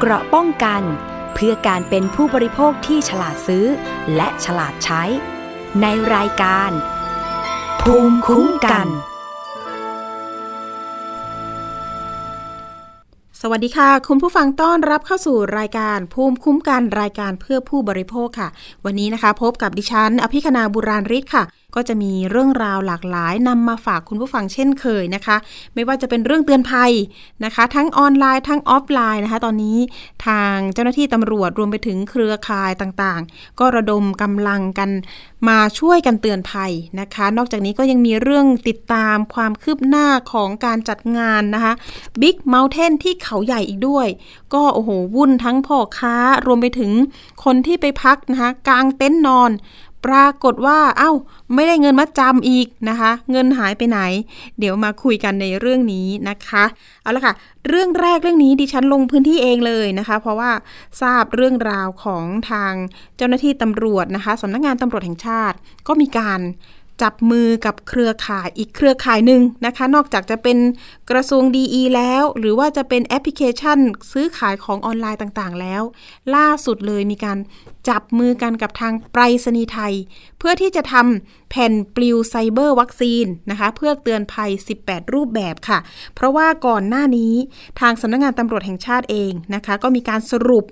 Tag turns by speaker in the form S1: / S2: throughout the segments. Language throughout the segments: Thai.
S1: เกราะป้องกัน เพื่อการเป็นผู้บริโภคที่ฉลาดซื้อ และฉลาดใช้ ในรายการ ภูมิคุ้มกัน
S2: สวัสดีค่ะ คุณผู้ฟังต้อนรับเข้าสู่รายการภูมิคุ้มกันรายการเพื่อผู้บริโภคค่ะ วันนี้นะคะ พบกับดิฉัน อภิคณาบุราริศค่ะ ก็จะมีเรื่องราวหลากหลายนำมาฝากคุณผู้ฟังเช่นเคยนะคะ ไม่ว่าจะเป็นเรื่องเตือนภัยนะคะ ทั้งออนไลน์ทั้งออฟไลน์นะคะ ตอนนี้ทางเจ้าหน้าที่ตำรวจรวมไปถึงเครือข่ายต่างๆ ก็ระดมกำลังกันมาช่วยกันเตือนภัยนะคะ นอกจากนี้ก็ยังมีเรื่องติดตามความคืบหน้าของการจัดงานนะคะ Big Mountain ที่เขาใหญ่อีกด้วย ก็โอ้โหวุ่นทั้งพ่อค้ารวมไปถึงคนที่ไปพักนะคะกลางเต็นท์นอน ปรากฏว่าเอา้า ไม่ได้เงินมาจำอีกนะคะ เงินหายไปไหน เดี๋ยวมาคุยกันในเรื่องนี้นะคะเอาละค่ะ เรื่องแรกเรื่องนี้ดิฉันลงพื้นที่เองเลยนะคะ เพราะว่าทราบเรื่องราวของทางเจ้าหน้าที่ตำรวจนะคะสำนักงานตำรวจแห่งชาติ ก็มีการจับมือกับเครือข่ายอีกเครือข่ายหนึ่งนะคะ นอกจากจะเป็นกระทรวงดีแล้ว หรือว่าจะเป็นแอปพลิเคชัน ซื้อขายของออนไลน์ต่างๆแล้ว ล่าสุดเลยมีการ จับมือกันกับทางไปรษณีย์ไทย เพื่อที่จะทำแผ่นปลิวไซเบอร์วัคซีนนะคะเพื่อเตือนภัย 18 รูปแบบค่ะ เพราะว่าก่อนหน้านี้ทางสำนักงงานตำรวจแห่งชาติเองนะคะก็มีการสรุป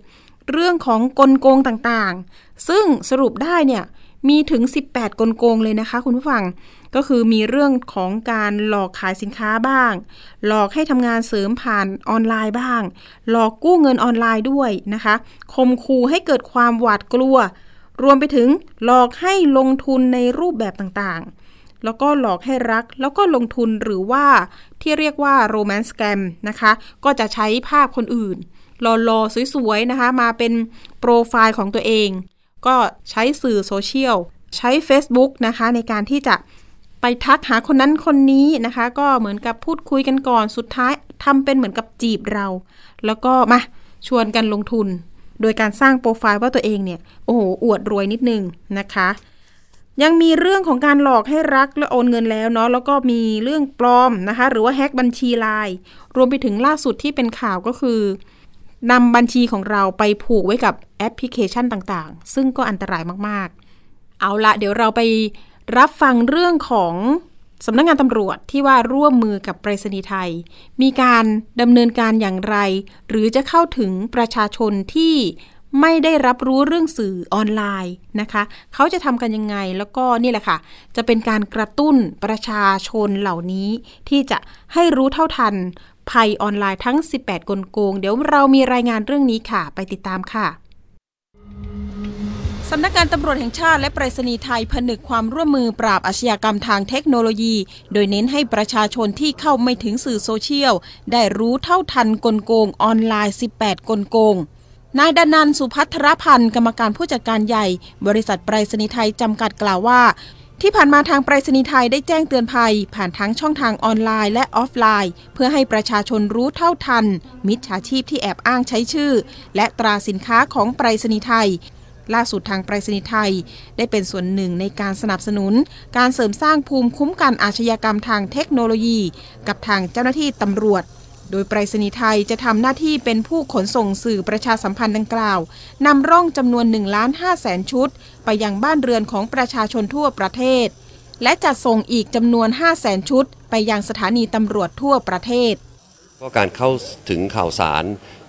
S2: เรื่องของกลโกงต่างๆ ซึ่งสรุปได้เนี่ยมีถึง 18 กลโกงเลยนะคะคุณผู้ฟัง ก็คือมีเรื่องของการหลอกขายสินค้าบ้าง หลอกให้ทำงานเสริมผ่านออนไลน์บ้าง หลอกกู้เงินออนไลน์ด้วยนะคะคมคู่ให้เกิดความหวาดกลัว รวมไปถึงหลอกให้ลงทุนในรูปแบบต่างๆ แล้วก็หลอกให้รักแล้วก็ลงทุนหรือว่าที่เรียกว่าโรแมนต์สแกมนะคะ ก็จะใช้ภาพคนอื่นหล่อๆสวยๆนะคะ มาเป็นโปรไฟล์ของตัวเอง ก็ใช้สื่อโซเชียลใช้ Facebook นะคะ ในการที่จะ ไปทักหาคนนั้นคนนี้นะคะ ก็เหมือนกับพูดคุยกันก่อนสุดท้ายทำเป็นเหมือนกับจีบเรา แล้วก็มาชวนกันลงทุน โดยการสร้างโปรไฟล์ว่าตัวเองเนี่ยโอ้โหอวดรวยนิดนึงนะคะ ยังมีเรื่องของการหลอกให้รักและโอนเงินแล้วเนาะแล้วก็มีเรื่องปลอมนะคะ หรือว่าแฮ็กบัญชีไลน์รวมไปถึงล่าสุดที่เป็นข่าวก็คือนำบัญชีของเราไปผูกไว้กับแอปพลิเคชันต่างๆ ซึ่งก็อันตรายมากๆ เอาละเดี๋ยวเราไป รับฟังเรื่องของสำนักงงานตำรวจที่ว่าร่วมมือกับไปรษณีย์ไทย มีการดำเนินการอย่างไร หรือจะเข้าถึงประชาชนที่ไม่ได้รับรู้เรื่องสื่อออนไลน์นะคะ เขาจะทำกันยังไงแล้วก็นี่แหละค่ะ จะเป็นการกระตุ้นประชาชนเหล่านี้ ที่จะให้รู้เท่าทัน ภัยออนไลน์ทั้ง 18 กลโกง เดี๋ยวเรามีรายงานเรื่องนี้ค่ะ ไปติดตามค่ะ สำนักงานตำรวจแห่งชาติและไปรษณีย์ไทยผนึกความร่วมมือปราบอาชญากรรมทางเทคโนโลยี โดยเน้นให้ประชาชนที่เข้าไม่ถึงสื่อโซเชียล ได้รู้เท่าทันกลโกงออนไลน์ 18 กลโกงนายดานันสุพัทรพันธ์กรรมการผู้จัดการใหญ่ บริษัทไปรษณีย์ไทยจำกัดกล่าวว่า ที่ผ่านมาทางไปรษณีย์ไทยได้แจ้งเตือนภัย ผ่านทั้งช่องทางออนไลน์และออฟไลน์ เพื่อให้ประชาชนรู้เท่าทัน มิจฉาชีพที่แอบอ้างใช้ชื่อ และตราสินค้าของไปรษณีย์ไทย ล่าสุดทางไปรษณีย์ไทย ได้เป็นส่วนหนึ่งในการสนับสนุน การเสริมสร้างภูมิคุ้มกันอาชญากรรมทางเทคโนโลยี กับทางเจ้าหน้าที่ตำรวจ โดยไปรษณีย์ไทยจะทำหน้าที่เป็นผู้ขนส่งสื่อประชาสัมพันธ์ดังกล่าวนำร่องจำนวน1ล้าน5แสนชุด ไปยังบ้านเรือนของประชาชนทั่วประเทศ และจัดส่งอีกจำนวน5แสนชุด ไปยังสถานีตำรวจทั่วประเทศ
S3: ก็การเข้าถึงข่าวสาร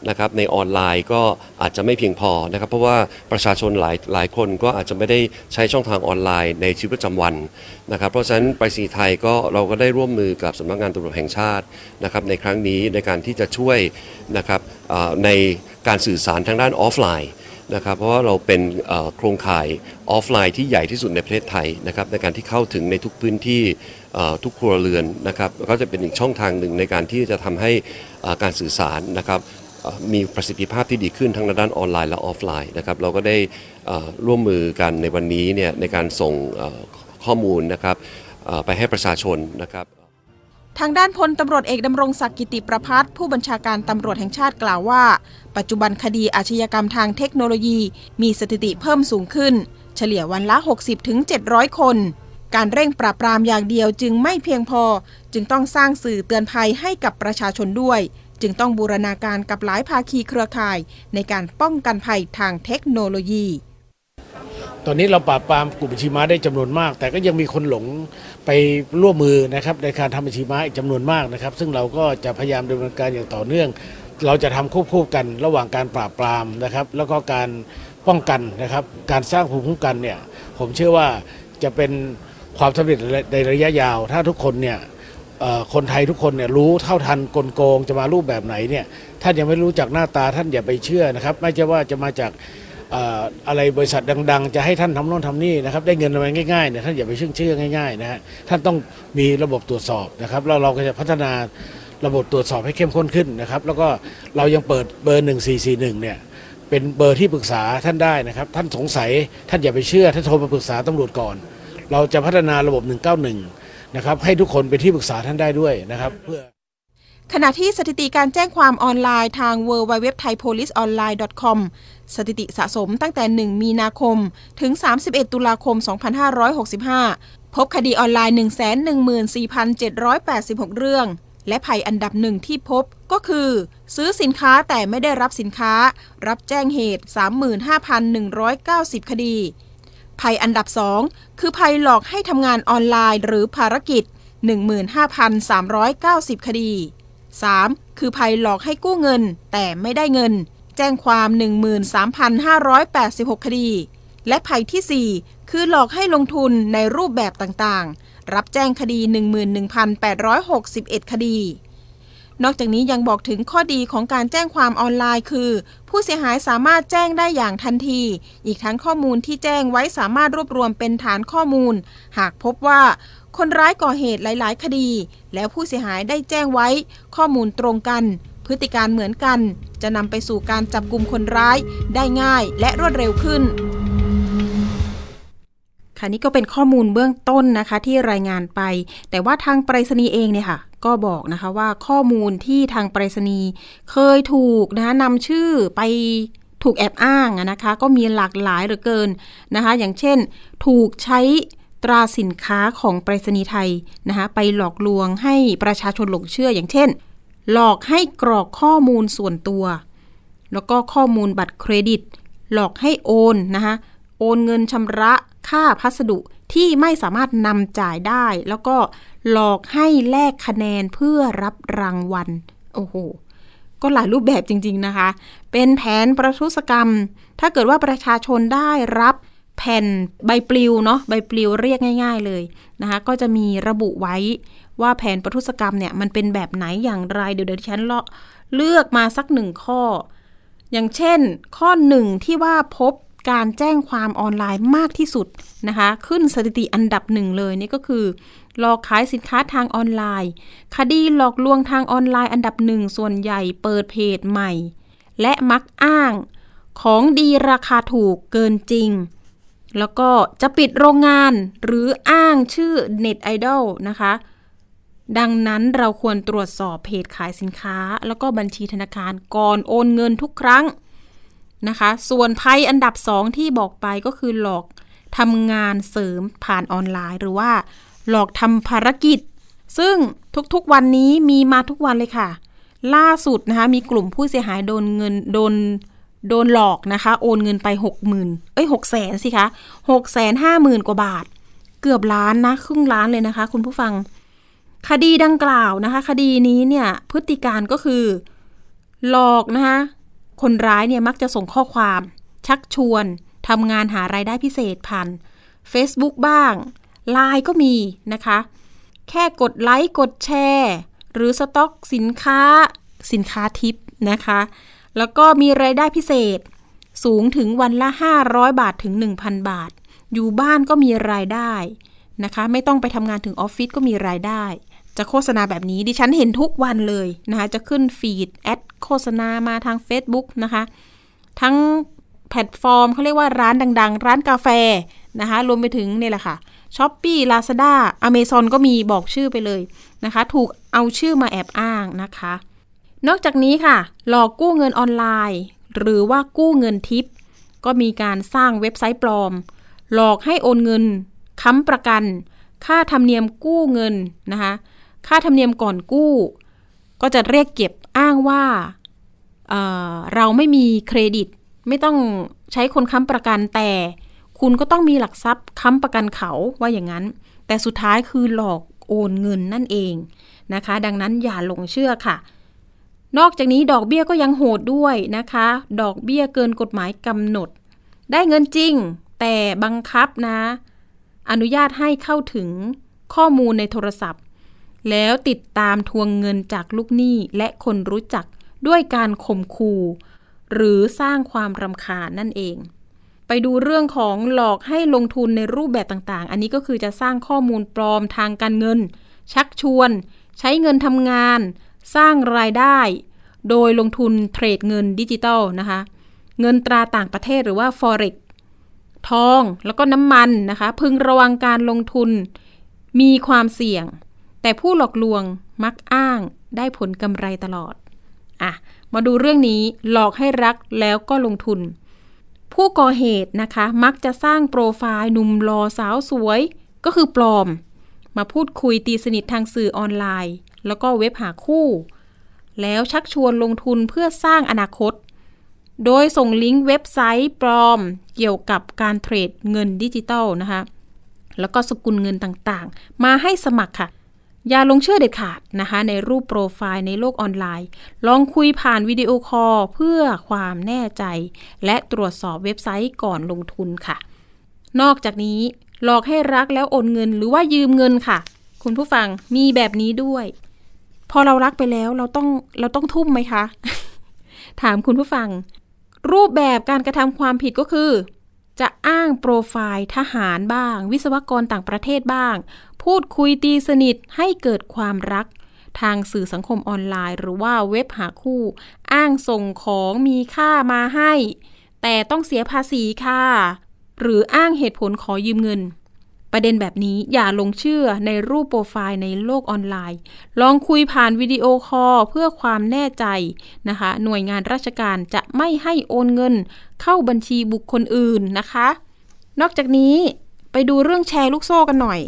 S3: นะครับในออนไลน์ก็อาจจะไม่เพียงพอนะครับ เพราะว่าประชาชนหลายหลายคนก็อาจจะไม่ได้ใช้ช่องทางออนไลน์ในชีวิตประจำวันนะครับ เพราะฉะนั้นไปรษณีย์ไทยก็เราก็ได้ร่วมมือกับสำนักงานตำรวจแห่งชาตินะครับในครั้งนี้ในการที่จะช่วยนะครับในการสื่อสารทางด้านออฟไลน์นะครับเพราะว่าเราเป็นโครงข่ายออฟไลน์ที่ใหญ่ที่สุดในประเทศไทยนะครับในการที่เข้าถึงในทุกพื้นที่ทุกครัวเรือนนะครับก็จะเป็นอีกช่องทางหนึ่งในการที่จะทำให้การสื่อสารนะครับ มีประสิทธิภาพที่ดีขึ้นทั้งในด้านออนไลน์และออฟไลน์นะครับเราก็ได้ร่วมมือกันในวันนี้เนี่ยในการส่งข้อมูลนะครับไปให้ประชาชนนะครับ
S2: ทางด้านพลตำรวจเอกดำรงศักดิ์กิติประพัฒผู้บัญชาการตำรวจแห่งชาติกล่าวว่า ปัจจุบันคดีอาชญากรรมทางเทคโนโลยี มีสถิติเพิ่มสูงขึ้น เฉลี่ยวันละ 60-700 คน การเร่งปราบปรามอย่างเดียวจึงไม่เพียงพอ จึงต้องสร้างสื่อเตือนภัยให้กับประชาชนด้วย จึงต้องบูรณาการกับหลายภาคีเครือข่าย ในการป้องกันภัยทางเทคโนโลยี
S4: ตอนนี้เราปราบปรามกลุ่มบัญชีม้าได้จำนวนมาก แต่ก็ยังมีคนหลงไปร่วมมือนะครับในการทำบัญชีม้าอีกจำนวนมากนะครับ ซึ่งเราก็จะพยายามดำเนินการอย่างต่อเนื่อง เราจะทำควบคู่กันระหว่างการปราบปรามนะครับ แล้วก็การป้องกันนะครับ การสร้างภูมิคุ้มกันเนี่ย ผมเชื่อว่าจะเป็นความสำเร็จในระยะยาว ถ้าทุกคนเนี่ย คนไทยทุกคนเนี่ยรู้เท่าทันกลโกงจะมารูปแบบไหนเนี่ยท่านยังไม่รู้จักหน้าตาท่านอย่าไปเชื่อนะครับไม่ใช่ว่าจะมาจากเอ่ออะไรบริษัทดัง ๆ จะให้ท่านทำโน่นทำนี่นะครับได้เงินมาง่ายๆเนี่ยท่านอย่าไปเชื่อเชื่อง่ายๆนะฮะท่านต้องมีระบบตรวจสอบนะครับแล้วเราก็จะพัฒนาระบบตรวจสอบให้เข้มข้นขึ้นนะครับแล้วก็เรายังเปิดเบอร์ 1441เนี่ยเป็นเบอร์ที่ปรึกษาท่านได้นะครับ ท่านสงสัยท่านอย่าไปเชื่อท่านโทรมาปรึกษาตำรวจก่อน เราจะพัฒนาระบบ 191 นะครับให้ทุกคนเป็นที่ปรึกษาท่านได้ด้วยนะครับเพื่อ
S2: ขณะที่สถิติการแจ้งความออนไลน์ทาง w w w t h a i p o l i c e o n l i n e c o m สถิติสะสมตั้งแต่ 1 มีนาคม ถึง 31 ตุลาคม 2565 พบคดีออนไลน์ 114,786 เรื่อง และภัยอันดับหนึ่งที่พบก็คือ ซื้อสินค้าแต่ไม่ได้รับสินค้า รับแจ้งเหตุ 35,190 คดี ภัยอันดับ 2 คือภัยหลอกให้ทำงานออนไลน์หรือภารกิจ 15,390 คดี 3. คือภัยหลอกให้กู้เงิน แต่ไม่ได้เงิน แจ้งความ 13,586 คดี และภัยที่ 4 คือหลอกให้ลงทุนในรูปแบบต่างๆ รับแจ้งคดี 11,861 คดี นอกจากนี้ยังบอกถึงข้อดีของการแจ้งความออนไลน์คือ ผู้เสียหายสามารถแจ้งได้อย่างทันที อีกทั้งข้อมูลที่แจ้งไว้สามารถรวบรวมเป็นฐานข้อมูล หากพบว่าคนร้ายก่อเหตุหลาย ๆ คดี แล้วผู้เสียหายได้แจ้งไว้ ข้อมูลตรงกัน พฤติการเหมือนกัน จะนำไปสู่การจับกลุ่มคนร้ายได้ง่ายและรวดเร็วขึ้น ค่ะนี่ก็เป็นข้อมูลเบื้องต้นนะคะที่รายงานไป แต่ว่าทางไปรษณีย์เองเนี่ยค่ะ ก็บอกนะคะว่าข้อมูลที่ทางไปรษณีย์เคยถูกนะะนำชื่อไปถูกแอบอ้างนะคะ ก็มีหลากหลายเหลือเกินนะคะ อย่างเช่น ถูกใช้ตราสินค้าของไปรษณีย์ไทยนะคะไปหลอกลวงให้ประชาชนหลงเชื่ออย่างเช่น หลอกให้กรอกข้อมูลส่วนตัว แล้วก็ข้อมูลบัตรเครดิต หลอกให้โอนนะคะ โอนเงินชำระค่าพัสดุที่ไม่สามารถนำจ่ายได้ แล้วก็หลอกให้แลกคะแนนเพื่อรับรางวัล โอ้โห ก็หลายรูปแบบจริง ๆนะคะ เป็นแผนประทุษกรรม ถ้าเกิดว่าประชาชนได้รับแผ่นใบปลิวเนาะใบปลิวเรียกง่าย ๆเลยนะคะก็จะมีระบุไว้ว่าแผนประทุษกรรมเนี่ยมันเป็นแบบไหนอย่างไร เดี๋ยวเดี๋ยวฉันเลือกมาสักหนึ่งข้อ อย่างเช่น ข้อหนึ่งที่ว่าพบ การแจ้งความออนไลน์มากที่สุดนะคะ ขึ้นสถิติอันดับหนึ่งเลยนี่ก็คือหลอกขายสินค้าทางออนไลน์ คดีหลอกลวงทางออนไลน์อันดับหนึ่งส่วนใหญ่เปิดเพจใหม่ และมักอ้างของดีราคาถูกเกินจริง แล้วก็จะปิดโรงงานหรืออ้างชื่อเน็ตไอดอลนะคะ ดังนั้นเราควรตรวจสอบเพจขายสินค้า แล้วก็บัญชีธนาคารก่อนโอนเงินทุกครั้ง นะคะ ส่วนภัยอันดับสองที่บอกไปก็คือหลอกทำงานเสริมผ่านออนไลน์ หรือว่า หลอกทำภารกิจ ซึ่งทุกๆวันนี้มีมาทุกวันเลยค่ะ ล่าสุดนะคะมีกลุ่มผู้เสียหายโดนเงินโดนโดนหลอกนะคะ โอนเงินไปหกหมื่นเอ้ยหกแสนสิคะหกแสนห้าหมื่นกว่าบาท เกือบล้านนะครึ่งล้านเลยนะคะ คุณผู้ฟัง คดีดังกล่าวนะคะ คดีนี้เนี่ยพฤติการก็คือ หลอกนะคะ คนร้ายเนี่ยมักจะส่งข้อความ ชักชวนทำงานหารายได้พิเศษผ่าน Facebook บ้างไลน์ก็มีนะคะ แค่กดไลค์กดแชร์ หรือสต็อกสินค้าสินค้าทิปนะคะ แล้วก็มีรายได้พิเศษ สูงถึงวันละ 500 บาทถึง 1,000 บาท อยู่บ้านก็มีรายได้นะคะ ไม่ต้องไปทำงานถึงออฟฟิศก็มีรายได้ จะโฆษณาแบบนี้ดิฉันเห็นทุกวันเลยนะคะจะขึ้น feed ad โฆษณามาทาง Facebook นะคะ ทั้งแพลตฟอร์มเขาเรียกว่าร้านดัง ๆ ร้านกาแฟนะคะรวมไปถึงนี่แหละค่ะ Shopee Lazada Amazon ก็มีบอกชื่อไปเลยนะคะ ถูกเอาชื่อมาแอบอ้างนะคะ นอกจากนี้ค่ะ หลอกกู้เงินออนไลน์ หรือว่ากู้เงินทิป ก็มีการสร้างเว็บไซต์ปลอม หลอกให้โอนเงินค้ำประกัน ค่าธรรมเนียมกู้เงินนะคะ ค่าธรรมเนียมก่อนกู้ ก็จะเรียกเก็บอ้างว่าเเราไม่มีเครดิต ไม่ต้องใช้คนค้ำประกันแต่คุณก็ต้องมีหลักทรัพย์ค้ำประกันเขาว่าอย่างนั้น แต่สุดท้ายคือหลอกโอนเงินนั่นเองนะคะ ดังนั้นอย่าหลงเชื่อค่ะ นอกจากนี้ดอกเบี้ยก็ยังโหดด้วยนะคะ ดอกเบี้ยเกินกฎหมายกำหนด ได้เงินจริง แต่บังคับนะ อนุญาตให้เข้าถึงข้อมูลในโทรศัพท์ แล้วติดตามทวงเงินจากลูกหนี้และคนรู้จักด้วยการข่มขู่หรือสร้างความรำคาญนั่นเอง ไปดูเรื่องของหลอกให้ลงทุนในรูปแบบต่างๆ อันนี้ก็คือจะสร้างข้อมูลปลอมทางการเงิน ชักชวน ใช้เงินทำงาน สร้างรายได้ โดยลงทุนเทรดเงินดิจิตอลนะคะ เงินตราต่างประเทศหรือว่า forex ทองแล้วก็น้ำมันนะคะ พึงระวังการลงทุนมีความเสี่ยง แต่ผู้หลอกลวงมักอ้างได้ผลกำไรตลอด อะ มาดูเรื่องนี้หลอกให้รักแล้วก็ลงทุน ผู้ก่อเหตุนะคะ มักจะสร้างโปรไฟล์หนุ่มรอสาวสวย ก็คือปลอม มาพูดคุยตีสนิททางสื่อออนไลน์ แล้วก็เว็บหาคู่ แล้วชักชวนลงทุนเพื่อสร้างอนาคต โดยส่งลิงก์เว็บไซต์ปลอม เกี่ยวกับการเทรดเงินดิจิตอลนะคะ แล้วก็สกุลเงินต่างๆ มาให้สมัครค่ะ อย่าหลงเชื่อเด็ดขาดนะคะในรูปโปรไฟล์ในโลกออนไลน์ ลองคุยผ่านวิดีโอคอลเพื่อความแน่ใจ และตรวจสอบเว็บไซต์ก่อนลงทุนค่ะ นอกจากนี้หลอกให้รักแล้วโอนเงินหรือว่ายืมเงินค่ะ คุณผู้ฟังมีแบบนี้ด้วย พอเรารักไปแล้วเราต้องเราต้องทุ่มไหมคะ ถามคุณผู้ฟัง รูปแบบการกระทำความผิดก็คือจะอ้างโปรไฟล์ทหารบ้าง วิศวกรต่างประเทศบ้าง พูดคุยตีสนิทให้เกิดความรัก ทางสื่อสังคมออนไลน์ หรือว่าเว็บหาคู่ อ้างส่งของมีค่ามาให้ แต่ต้องเสียภาษีค่ะ หรืออ้างเหตุผลขอยืมเงิน ประเด็นแบบนี้อย่าหลงเชื่อในรูปโปรไฟล์ในโลกออนไลน์ ลองคุยผ่านวิดีโอคอลเพื่อความแน่ใจนะคะ หน่วยงานราชการจะไม่ให้โอนเงิน เข้าบัญชีบุคคลอื่นนะคะ นอกจากนี้ไปดูเรื่องแชร์ลูกโซ่กันหน่อย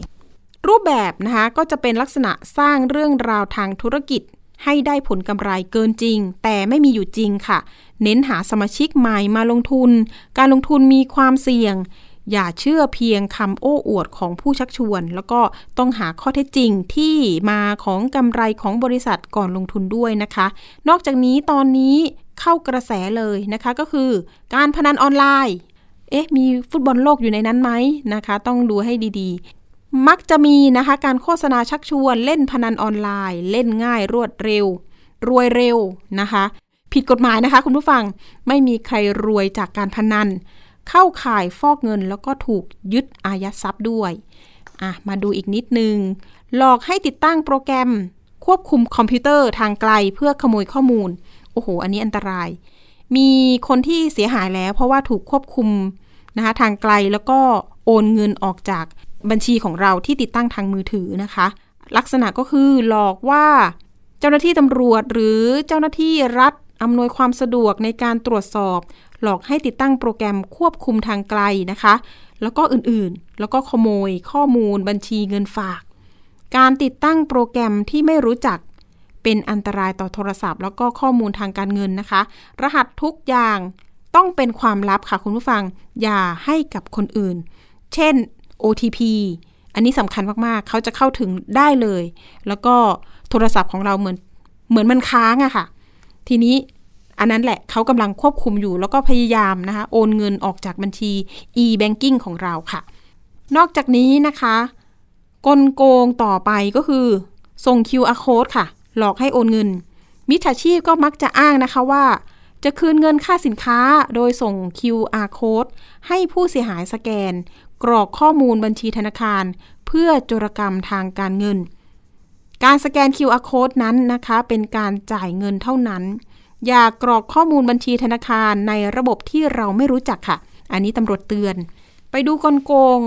S2: รูปแบบนะคะก็จะเป็นลักษณะสร้างเรื่องราวทางธุรกิจ ให้ได้ผลกำไรเกินจริง แต่ไม่มีอยู่จริงค่ะ เน้นหาสมาชิกใหม่มาลงทุน การลงทุนมีความเสี่ยง อย่าเชื่อเพียงคำโอ้อวดของผู้ชักชวน แล้วก็ต้องหาข้อเท็จจริงที่มาของกำไรของบริษัทก่อนลงทุนด้วยนะคะ นอกจากนี้ตอนนี้เข้ากระแสเลยนะคะก็คือ การพนันออนไลน์ เอ๊ะ มีฟุตบอลโลกอยู่ในนั้นไหมนะคะ ต้องดูให้ดี มักจะมีนะคะการโฆษณาชักชวนเล่นพนันออนไลน์ เล่นง่ายรวดเร็ว รวยเร็วนะคะ ผิดกฎหมายนะคะ คุณผู้ฟังไม่มีใครรวยจากการพนัน เข้าข่ายฟอกเงินแล้วก็ถูกยึดอายัดทรัพย์ด้วยอะมาดูอีกนิดนึง หลอกให้ติดตั้งโปรแกรม ควบคุมคอมพิวเตอร์ทางไกลเพื่อขโมยข้อมูล โอ้โห อันนี้อันตราย มีคนที่เสียหายแล้วเพราะว่าถูกควบคุมนะคะทางไกลแล้วก็โอนเงินออกจาก บัญชีของเราที่ติดตั้งทางมือถือนะคะ ลักษณะก็คือหลอกว่า เจ้าหน้าที่ตำรวจหรือเจ้าหน้าที่รัฐอำนวยความสะดวกในการตรวจสอบ หลอกให้ติดตั้งโปรแกรมควบคุมทางไกลนะคะ แล้วก็อื่นๆ แล้วก็ขโมยข้อมูลบัญชีเงินฝาก การติดตั้งโปรแกรมที่ไม่รู้จักเป็นอันตรายต่อโทรศัพท์ แล้วก็ข้อมูลทางการเงินนะคะ รหัสทุกอย่างต้องเป็นความลับค่ะคุณผู้ฟัง อย่าให้กับคนอื่น เช่น OTP อันนี้สำคัญมากๆ เขาจะเข้าถึงได้เลย แล้วก็โทรศัพท์ของเราเหมือนเหมือนมันค้างอะค่ะ ทีนี้อันนั้นแหละเขากำลังควบคุมอยู่ แล้วก็พยายามนะคะ โอนเงินออกจากบัญชี e-banking ของเราค่ะ นอกจากนี้นะคะ กลโกงต่อไปก็คือส่ง QR code ค่ะ หลอกให้โอนเงิน มิจฉาชีพก็มักจะอ้างนะคะว่า จะคืนเงินค่าสินค้าโดยส่ง QR code ให้ผู้เสียหายสแกน กรอกข้อมูลบัญชีธนาคาร เพื่อจรกรรมทางการเงิน การสแกน QR code นั้นนะคะ เป็นการจ่ายเงินเท่านั้น อย่ากรอกข้อมูลบัญชีธนาคารในระบบที่เราไม่รู้จักค่ะ อันนี้ตำรวจเตือน ไปดูกลโกง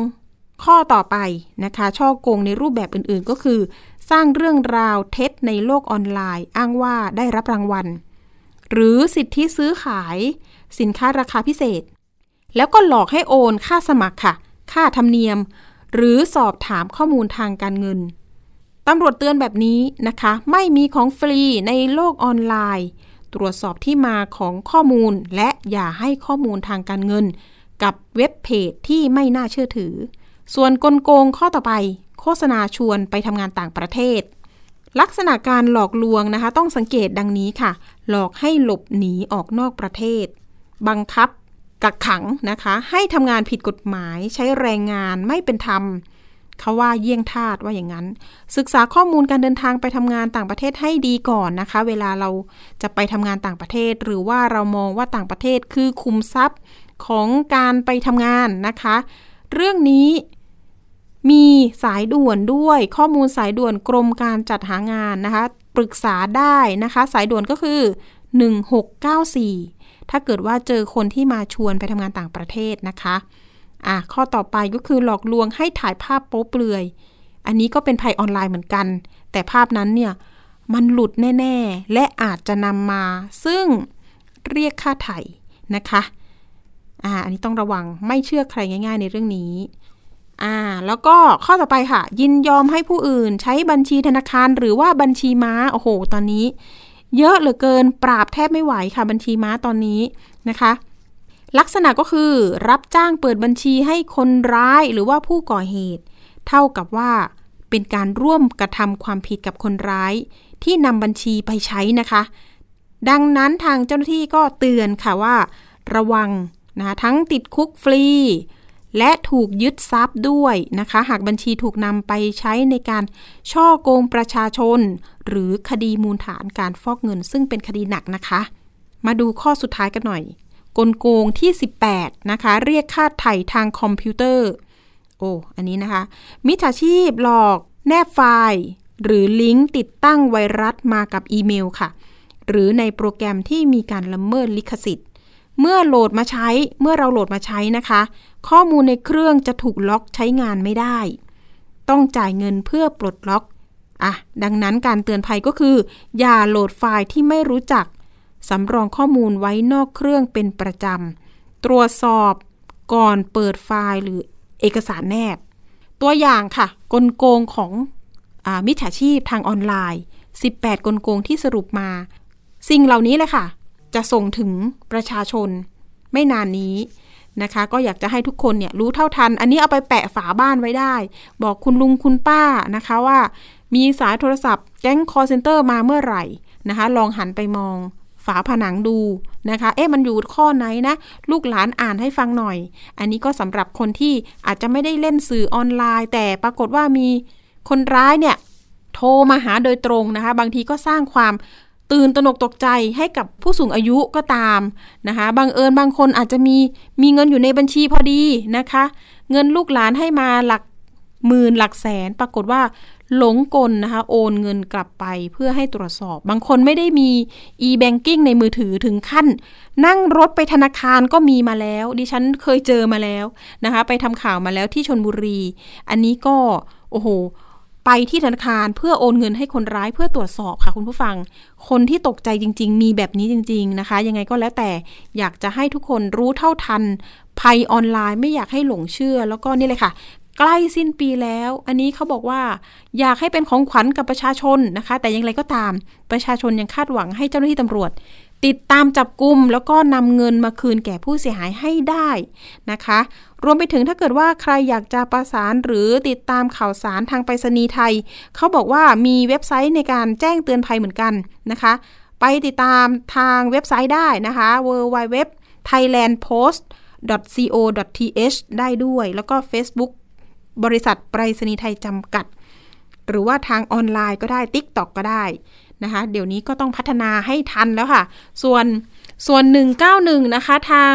S2: ข้อต่อไปนะคะ ช่อโกงในรูปแบบอื่นๆ ก็คือ สร้างเรื่องราวเท็จในโลกออนไลน์ อ้างว่าได้รับรางวัล หรือสิทธิซื้อขาย สินค้าราคาพิเศษ แล้วก็หลอกให้โอนค่าสมัครค่ะ ค่าธรรมเนียม หรือสอบถามข้อมูลทางการเงินตำรวจเตือนแบบนี้นะคะ ไม่มีของฟรีในโลกออนไลน์ ตรวจสอบที่มาของข้อมูลและอย่าให้ข้อมูลทางการเงิน กับเว็บเพจที่ไม่น่าเชื่อถือ ส่วนกลโกงข้อต่อไป โฆษณาชวนไปทำงานต่างประเทศ ลักษณะการหลอกลวงนะคะ ต้องสังเกตดังนี้ค่ะ หลอกให้หลบหนีออกนอกประเทศ บังคับ กักขังนะคะ ให้ทำงานผิดกฎหมายใช้แรงงานไม่เป็นธรรมเขาว่าเยี่ยงทาสว่าอย่างนั้น ศึกษาข้อมูลการเดินทางไปทำงานต่างประเทศให้ดีก่อนนะคะ เวลาเราจะไปทำงานต่างประเทศ หรือว่าเรามองว่าต่างประเทศคือคุมทรัพย์ของการไปทำงานนะคะ เรื่องนี้มีสายด่วนด้วย ข้อมูลสายด่วนกรมการจัดหางานนะคะ ปรึกษาได้นะคะ สายด่วนก็คือ 1694 ถ้าเกิดว่าเจอคนที่มาชวนไปทำงานต่างประเทศนะคะอะข้อต่อไปก็คือหลอกลวงให้ถ่ายภาพโป๊เปลือย อันนี้ก็เป็นภัยออนไลน์เหมือนกัน แต่ภาพนั้นเนี่ยมันหลุดแน่ ๆ และอาจจะนำมา ซึ่งเรียกค่าไถ่นะคะอ่าอันนี้ต้องระวังไม่เชื่อใครง่าย ๆ ในเรื่องนี้อ่าแล้วก็ข้อต่อไปค่ะ ยินยอมให้ผู้อื่นใช้บัญชีธนาคารหรือว่าบัญชีม้าโอ้โห ตอนนี้ เยอะเหลือเกินปราบแทบไม่ไหวค่ะบัญชีม้าตอนนี้นะคะ ลักษณะก็คือรับจ้างเปิดบัญชีให้คนร้ายหรือว่าผู้ก่อเหตุ เท่ากับว่าเป็นการร่วมกระทำความผิดกับคนร้าย ที่นำบัญชีไปใช้นะคะ ดังนั้นทางเจ้าหน้าที่ก็เตือนค่ะว่า ระวังนะทั้งติดคุกฟรี และถูกยึดทรัพย์ด้วยนะคะ หากบัญชีถูกนำไปใช้ในการช่อโกงประชาชน หรือคดีมูลฐานการฟอกเงิน ซึ่งเป็นคดีหนักนะคะ มาดูข้อสุดท้ายกันหน่อย กลโกงที่ 18 นะคะ เรียกค่าไถ่ทางคอมพิวเตอร์ โอ้อันนี้นะคะ มิจฉาชีพหลอก แนบไฟล์ หรือลิงก์ติดตั้งไวรัสมากับอีเมลค่ะ หรือในโปรแกรมที่มีการละเมิดลิขสิทธิ์ เมื่อโหลดมาใช้เมื่อเราโหลดมาใช้นะคะ ข้อมูลในเครื่องจะถูกล็อกใช้งานไม่ได้ ต้องจ่ายเงินเพื่อปลดล็อกอะดังนั้นการเตือนภัยก็คือ อย่าโหลดไฟล์ที่ไม่รู้จักสำรองข้อมูลไว้นอกเครื่องเป็นประจำตรวจสอบก่อนเปิดไฟล์หรือเอกสารแนบ ตัวอย่างค่ะ กลโกงของอมิจฉาชีพทางออนไลน์ 18 กลโกงที่สรุปมา สิ่งเหล่านี้เลยค่ะ จะส่งถึงประชาชนไม่นานนี้นะคะ ก็อยากจะให้ทุกคนเนี่ยรู้เท่าทัน อันนี้เอาไปแปะฝาบ้านไว้ได้ บอกคุณลุงคุณป้านะคะว่า มีสายโทรศัพท์แก๊งคอร์เซนเตอร์มาเมื่อไหร่นะคะ ลองหันไปมองฝาผนังดูนะคะ เอ๊ะมันอยู่ข้อไหนนะ ลูกหลานอ่านให้ฟังหน่อย อันนี้ก็สำหรับคนที่อาจจะไม่ได้เล่นสื่อออนไลน์ แต่ปรากฏว่ามีคนร้ายเนี่ย โทรมาหาโดยตรงนะคะ บางทีก็สร้างความ ตื่นตระหนกตกใจให้กับผู้สูงอายุก็ตามนะคะบางเอิญบางคนอาจจะมีมีเงินอยู่ในบัญชีพอดีนะคะ เงินลูกหลานให้มาหลักหมื่นหลักแสน ปรากฏว่าหลงกลนะคะ โอนเงินกลับไปเพื่อให้ตรวจสอบ บางคนไม่ได้มี e-banking ในมือถือถึงขั้น นั่งรถไปธนาคารก็มีมาแล้ว ดิฉันเคยเจอมาแล้วนะคะ ไปทำข่าวมาแล้วที่ชนบุรี อันนี้ก็โอ้โห ไปที่ธนาคารเพื่อโอนเงินให้คนร้ายเพื่อตรวจสอบค่ะคุณผู้ฟัง คนที่ตกใจจริง ๆ มีแบบนี้จริง ๆนะคะ ยังไงก็แล้วแต่อยากจะให้ทุกคนรู้เท่าทัน ภัยออนไลน์ไม่อยากให้หลงเชื่อ แล้วก็นี่เลยค่ะ ใกล้สิ้นปีแล้ว อันนี้เขาบอกว่า อยากให้เป็นของขวัญกับประชาชนนะคะ แต่อย่างไรก็ตามประชาชนยังคาดหวังให้เจ้าหน้าที่ตำรวจ ติดตามจับกลุ่มแล้วก็นำเงินมาคืนแก่ผู้เสียหายให้ได้นะคะ รวมไปถึงถ้าเกิดว่าใครอยากจะประสานหรือติดตามข่าวสารทางไปรษณีย์ไทย เขาบอกว่ามีเว็บไซต์ในการแจ้งเตือนภัยเหมือนกันนะคะ ไปติดตามทางเว็บไซต์ได้นะคะ www thailandpost co.th ได้ด้วย แล้วก็ Facebook บริษัทไปรษณีย์ไทยจำกัด หรือว่าทางออนไลน์ก็ได้ติ๊กต็อกก็ได้ นะคะ เดี๋ยวนี้ก็ต้องพัฒนาให้ทันแล้วค่ะ ส่วนส่วน 191 นะคะ ทาง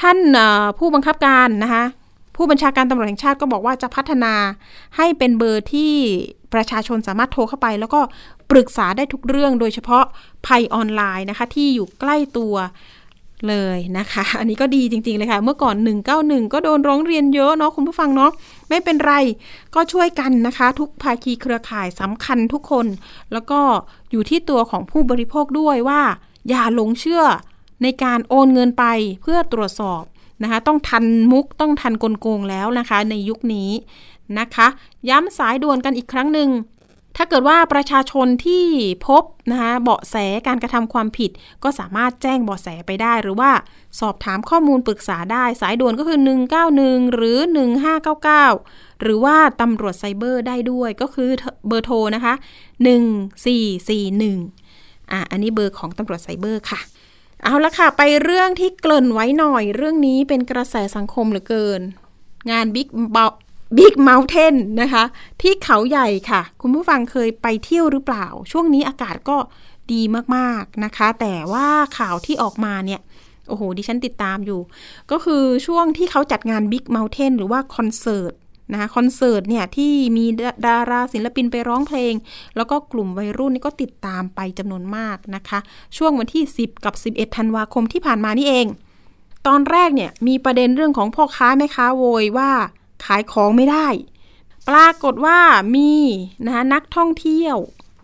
S2: ท่านผู้บังคับการนะคะผู้บัญชาการตำรวจแห่งชาติก็บอกว่าจะพัฒนาให้เป็นเบอร์ที่ประชาชนสามารถโทรเข้าไป แล้วก็ปรึกษาได้ทุกเรื่องโดยเฉพาะภัยออนไลน์นะคะ ที่อยู่ใกล้ตัว เลยนะคะ อันนี้ก็ดีจริง ๆ เลยค่ะ เมื่อก่อน 191 ก็โดนร้องเรียนเยอะเนาะคุณผู้ฟังเนาะไม่เป็นไรก็ช่วยกันนะคะ ทุกภาคีเครือข่ายสำคัญทุกคน แล้วก็อยู่ที่ตัวของผู้บริโภคด้วยว่า อย่าหลงเชื่อในการโอนเงินไปเพื่อตรวจสอบนะคะ ต้องทันมุกต้องทันกลโกงแล้วนะคะ ในยุคนี้นะคะ ย้ำสายด่วนกันอีกครั้งหนึ่ง ถ้าเกิดว่าประชาชนที่พบนะคะเบาะแสการกระทำความผิด ก็สามารถแจ้งเบาะแสไปได้ หรือว่าสอบถามข้อมูลปรึกษาได้ สายด่วนก็คือ 191 หรือ 1599 หรือว่าตำรวจไซเบอร์ได้ด้วยก็คือเบอร์โทรนะคะ 1441อะอันนี้เบอร์ของตำรวจไซเบอร์ค่ะเอาละค่ะ ไปเรื่องที่เกริ่นไว้หน่อย เรื่องนี้เป็นกระแสสังคมเหลือเกิน งาน Big Big Mountain นะคะ ที่เขาใหญ่ค่ะ คุณผู้ฟังเคยไปเที่ยวหรือเปล่า ช่วงนี้อากาศก็ดีมากๆนะคะ แต่ว่าข่าวที่ออกมาเนี่ย โอ้โห ดิฉันติดตามอยู่ ก็คือช่วงที่เขาจัดงาน Big Mountain หรือว่าคอนเสิร์ตนะคะคอนเสิร์ตเนี่ยที่มีดาราศิลปินไปร้องเพลง แล้วก็กลุ่มวัยรุ่นนี่ก็ติดตามไปจำนวนมากนะคะ ช่วงวันที่ 10 กับ 11 ธันวาคมที่ผ่านมานี่เอง ตอนแรกเนี่ยมีประเด็นเรื่องของพ่อค้าแม่ค้าโวยว่า ขายของไม่ได้ ปรากฏว่ามีนะคะนักท่องเที่ยว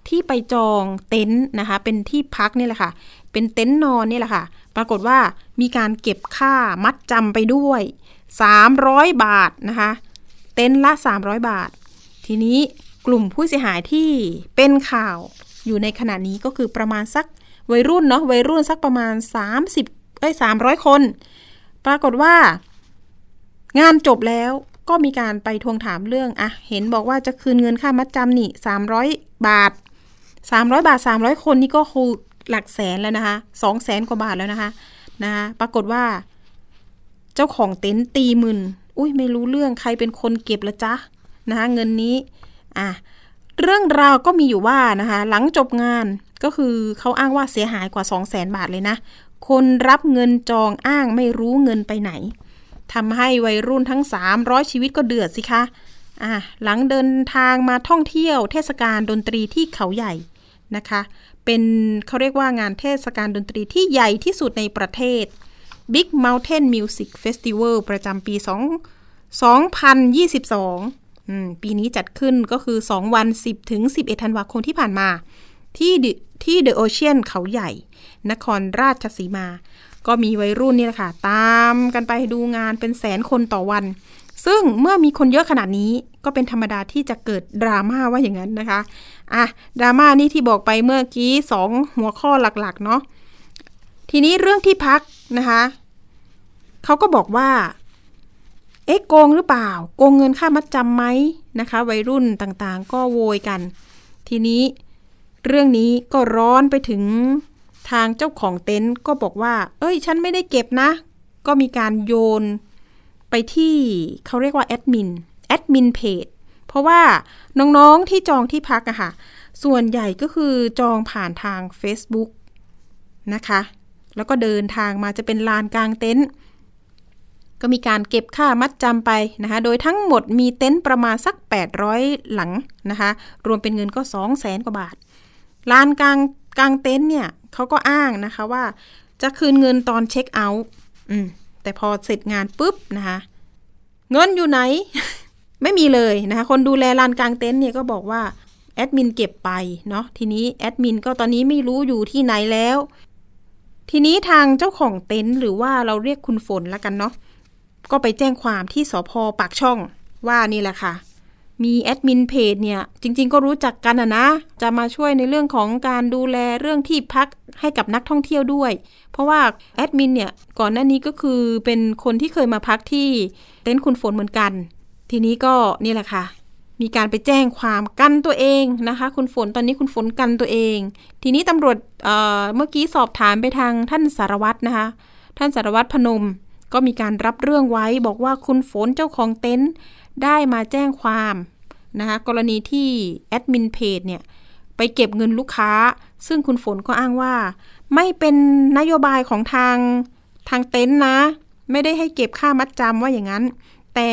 S2: ที่ไปจองเต็นท์นะคะ เป็นที่พักนี่แหละค่ะ เป็นเต็นท์นอนนี่แหละค่ะ ปรากฏว่ามีการเก็บค่ามัดจำไปด้วย 300 บาทนะคะ เต็นท์ละ 300 บาท ทีนี้กลุ่มผู้เสียหายที่เป็นข่าวอยู่ในขณะนี้ก็คือประมาณสักวัยรุ่นเนาะวัยรุ่นสักประมาณ 30เอ้ย300 คน ปรากฏว่า งานจบแล้ว ก็มีการไปทวงถามเรื่องอะเห็นบอกว่าจะคืนเงินค่ามัดจำนี่สามร้อยบาทสามร้อยบาทสามร้อยคนนี่ก็คือหลักแสนแล้วนะคะสองแสนกว่าบาทแล้วนะคะนะคะปรากฏว่า เจ้าของเต็นท์ตีมึนอุ้ยไม่รู้เรื่องใครเป็นคนเก็บละจ๊ะนะคะเงินนี้อะเรื่องราวก็มีอยู่ว่านะคะหลังจบงานก็คือเขาอ้างว่าเสียหายกว่า 2 0 0แสนบาทเลยนะ คนรับเงินจองอ้างไม่รู้เงินไปไหน ทำให้วัยรุ่นทั้ง 300 ชีวิตก็เดือดสิคะอะหลังเดินทางมาท่องเที่ยวเทศกาลดนตรีที่เขาใหญ่นะคะ เป็นเขาเรียกว่างานเทศกาลดนตรีที่ใหญ่ที่สุดในประเทศ Big Mountain Music Festival ประจำปี 2 2022 ปีนี้จัดขึ้นก็คือ 2 วัน 10 ถึง 11 ธันวาคมที่ผ่านมา ที่ที่เดอะโอเชียนเขาใหญ่ นครราชสีมา ก็มีวัยรุ่นนี่แหละค่ะ ตามกันไปดูงานเป็นแสนคนต่อวัน ซึ่งเมื่อมีคนเยอะขนาดนี้ก็เป็นธรรมดาที่จะเกิดดราม่าว่าอย่างนั้นนะคะอะดราม่านี่ที่บอกไปเมื่อกี้สองหัวข้อหลักๆเนาะทีนี้เรื่องที่พักนะคะเขาก็บอกว่า เอ๊ะโกงหรือเปล่า โกงเงินค่ามัดจำไหมนะคะ วัยรุ่นต่างๆ ก็โวยกัน ทีนี้เรื่องนี้ก็ร้อนไปถึง ทางเจ้าของเต็นท์ก็บอกว่า เอ้ย ฉันไม่ได้เก็บนะ ก็มีการโยนไปที่เขาเรียกว่าแอดมิน แอดมินเพจ เพราะว่าน้องๆที่จองที่พักอะค่ะ ส่วนใหญ่ก็คือจองผ่านทาง Facebook นะคะ แล้วก็เดินทางมาจะเป็นลานกลางเต็นท์ ก็มีการเก็บค่ามัดจำไปนะคะ โดยทั้งหมดมีเต็นท์ประมาณสัก 800 หลังนะคะ รวมเป็นเงินก็ 2 0 0แสนกว่าบาท ลานกลางกลางเต็นท์เนี่ยเขาก็อ้างนะคะว่า จะคืนเงินตอนเช็คเอาท์แต่พอเสร็จงานปุ๊บนะคะ เงินอยู่ไหน ไม่มีเลยนะคะ คนดูแลลานกลางเต็นท์เนี่ยก็บอกว่าแอดมินเก็บไปเนาะทีนี้แอดมินก็ตอนนี้ไม่รู้อยู่ที่ไหนแล้ว ทีนี้ทางเจ้าของเต็นท์หรือว่าเราเรียกคุณฝนแล้วกันเนาะก็ไปแจ้งความที่สพปากช่องว่านี่แหละค่ะ มีแอดมินเพจเนี่ย จริง ๆ ก็รู้จักกันนะนะ จะมาช่วยในเรื่องของการดูแลเรื่องที่พักให้กับนักท่องเที่ยวด้วย เพราะว่าแอดมินเนี่ย ก่อนหน้านี้ก็คือเป็นคนที่เคยมาพักที่เต็นท์คุณฝนเหมือนกัน ทีนี้ก็นี่แหละค่ะ มีการไปแจ้งความกันตัวเองนะคะ คุณฝนตอนนี้คุณฝนกันตัวเอง ทีนี้ตำรวจเเมื่อกี้สอบถามไปทางท่านสารวัตรนะคะ ท่านสารวัตรพนมก็มีการรับเรื่องไว้บอกว่าคุณฝนเจ้าของเต็นท์ได้มาแจ้งความ นะคะกรณีที่แอดมินเพจเนี่ยไปเก็บเงินลูกค้า ซึ่งคุณฝนก็อ้างว่า ไม่เป็นนโยบายของทางทางเต็นท์นะ ไม่ได้ให้เก็บค่ามัดจำว่าอย่างนั้น แต่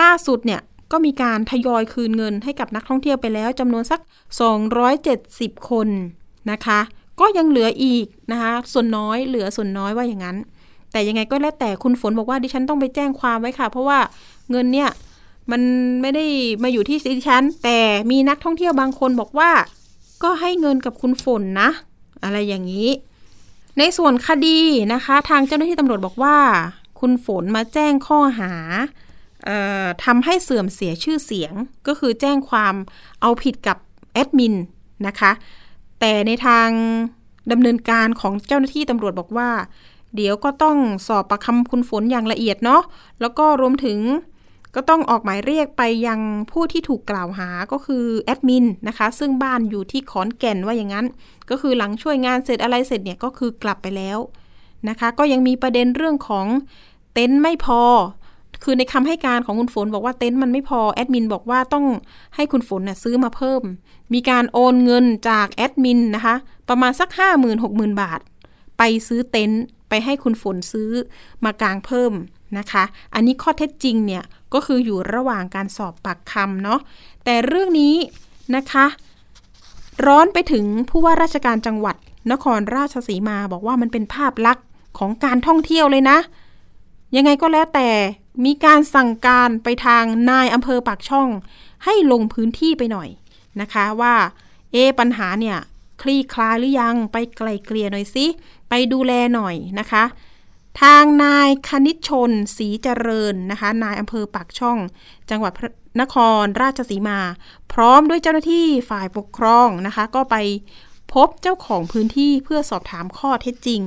S2: ล่าสุดเนี่ยก็มีการทยอยคืนเงินให้กับนักท่องเที่ยวไปแล้วจำนวนสัก 270 คนนะคะ ก็ยังเหลืออีกนะคะ ส่วนน้อยเหลือส่วนน้อยว่าอย่างนั้น แต่ยังไงก็แล้วแต่คุณฝนบอกว่าดิฉันต้องไปแจ้งความไว้ค่ะ เพราะว่าเงินเนี่ย มันไม่ได้มาอยู่ที่ดิฉัน แต่มีนักท่องเที่ยวบางคนบอกว่า ก็ให้เงินกับคุณฝนนะ อะไรอย่างนี้ ในส่วนคดีนะคะ ทางเจ้าหน้าที่ตำรวจบอกว่า คุณฝนมาแจ้งข้อหาทำให้เสื่อมเสียชื่อเสียง ก็คือแจ้งความเอาผิดกับแอดมินนะคะ แต่ในทางดำเนินการของเจ้าหน้าที่ตำรวจบอกว่า เดี๋ยวก็ต้องสอบประคำคุณฝนอย่างละเอียดเนาะแล้วก็รวมถึง ก็ต้องออกหมายเรียกไปยังผู้ที่ถูกกล่าวหาก็คือแอดมินนะคะ ซึ่งบ้านอยู่ที่ขอนแก่นว่าอย่างนั้น ก็คือหลังช่วยงานเสร็จอะไรเสร็จเนี่ยก็คือกลับไปแล้วนะคะ ก็ยังมีประเด็นเรื่องของเต็นท์ไม่พอ คือในคำให้การของคุณฝนบอกว่าเต็นท์มันไม่พอแอดมินบอกว่าต้องให้คุณฝนน่ะซื้อมาเพิ่ม มีการโอนเงินจากแอดมินนะคะ ประมาณสัก 5 0 0 0 0 6 0 0 0บาท ไปซื้อเต็นท์ไปให้คุณฝนซื้อมากางเพิ่มนะคะ อันนี้ข้อเท็จจริงเนี่ย ก็คืออยู่ระหว่างการสอบปากคำเนาะแต่เรื่องนี้นะคะ ร้อนไปถึงผู้ว่าราชการจังหวัด นครราชสีมาบอกว่ามันเป็นภาพลักษณ์ของการท่องเที่ยวเลยนะ ยังไงก็แล้วแต่มีการสั่งการไปทางนายอำเภอปากช่อง ให้ลงพื้นที่ไปหน่อยนะคะว่าเอปัญหาเนี่ยคลี่คลายหรือยังไปไกลเกลี่ยหน่อยสิไปดูแลหน่อยนะคะ ทางนายคณิตชนศรีเจริญนะคะ นายอำเภอปากช่อง จังหวัดนครราชสีมา พร้อมด้วยเจ้าหน้าที่ฝ่ายปกครองนะคะ ก็ไปพบเจ้าของพื้นที่เพื่อสอบถามข้อเท็จจริง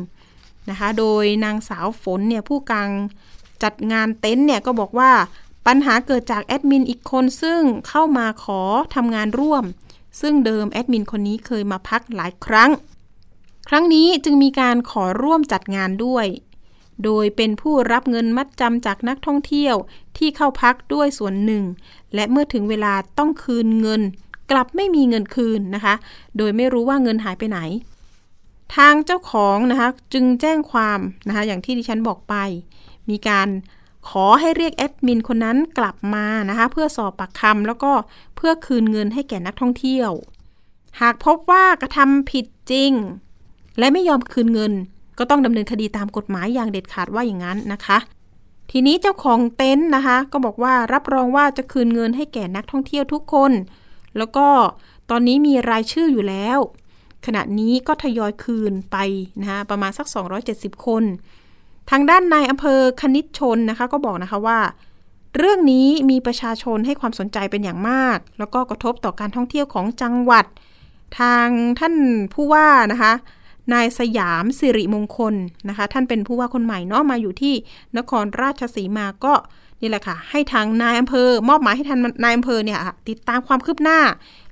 S2: นะคะ โดยนางสาวฝนเนี่ยผู้กางจัดงานเต็นท์เนี่ยก็บอกว่าปัญหาเกิดจากแอดมินอีกคนซึ่งเข้ามาขอทำงานร่วม ซึ่งเดิมแอดมินคนนี้เคยมาพักหลายครั้ง ครั้งนี้จึงมีการขอร่วมจัดงานด้วย โดยเป็นผู้รับเงินมัดจำจากนักท่องเที่ยวที่เข้าพักด้วยส่วนหนึ่ง และเมื่อถึงเวลาต้องคืนเงิน กลับไม่มีเงินคืนนะคะ โดยไม่รู้ว่าเงินหายไปไหน ทางเจ้าของนะคะจึงแจ้งความนะคะอย่างที่ดิฉันบอกไป มีการขอให้เรียกแอดมินคนนั้นกลับมานะคะเพื่อสอบปากคำแล้วก็เพื่อคืนเงินให้แก่นักท่องเที่ยว หากพบว่ากระทำผิดจริง และไม่ยอมคืนเงิน ก็ต้องดำเนินคดีตามกฎหมายอย่างเด็ดขาดว่าอย่างนั้นนะคะ ทีนี้เจ้าของเต็นท์นะคะ ก็บอกว่ารับรองว่าจะคืนเงินให้แก่นักท่องเที่ยวทุกคน แล้วก็ตอนนี้มีรายชื่ออยู่แล้ว ขณะนี้ก็ทยอยคืนไปนะคะประมาณสัก 270 คน ทางด้านนายอำเภอคณิตชนนะคะ ก็บอกนะคะว่า เรื่องนี้มีประชาชนให้ความสนใจเป็นอย่างมาก แล้วก็กระทบต่อการท่องเที่ยวของจังหวัด ทางท่านผู้ว่านะคะ นายสยามสิริมงคลนะคะ ท่านเป็นผู้ว่าคนใหม่เนาะมาอยู่ที่นครราชสีมาก็นี่แหละค่ะ ให้ทางนายอำเภอ มอบหมายให้ทางนายอำเภอเนี่ยติดตามความคืบหน้า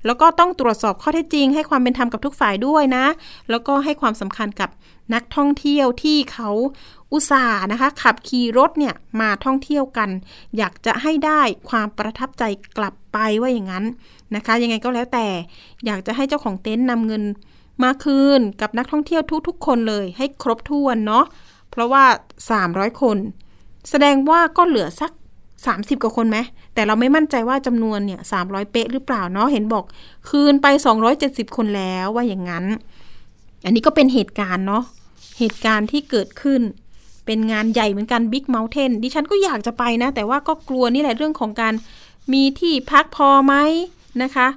S2: แล้วก็ต้องตรวจสอบข้อเท็จจริง ให้ความเป็นธรรมกับทุกฝ่ายด้วยนะ แล้วก็ให้ความสำคัญกับนักท่องเที่ยวที่เขาอุตส่าห์นะคะ ขับขี่รถเนี่ยมาท่องเที่ยวกัน อยากจะให้ได้ความประทับใจกลับไปว่าอย่างนั้นนะคะ ยังไงก็แล้วแต่อยากจะให้เจ้าของเต็นท์นำเงิน มาคืนกับนักท่องเที่ยวทุกๆ คนเลยให้ครบถ้วนเนาะเพราะว่า 300 คน แสดงว่าก็เหลือสัก 30 กว่าคนไหมแต่เราไม่มั่นใจว่าจำนวนเนี่ย300 เป๊ะหรือเปล่าเนาะเห็นบอก คืนไป 270 คนแล้วว่าอย่างนั้น อันนี้ก็เป็นเหตุการณ์เนาะเหตุการณ์ที่เกิดขึ้น เป็นงานใหญ่เหมือนกัน Big Mountain ดิฉันก็อยากจะไปนะ แต่ว่าก็กลัวนี่แหละเรื่องของการมีที่พักพอไหมนะคะ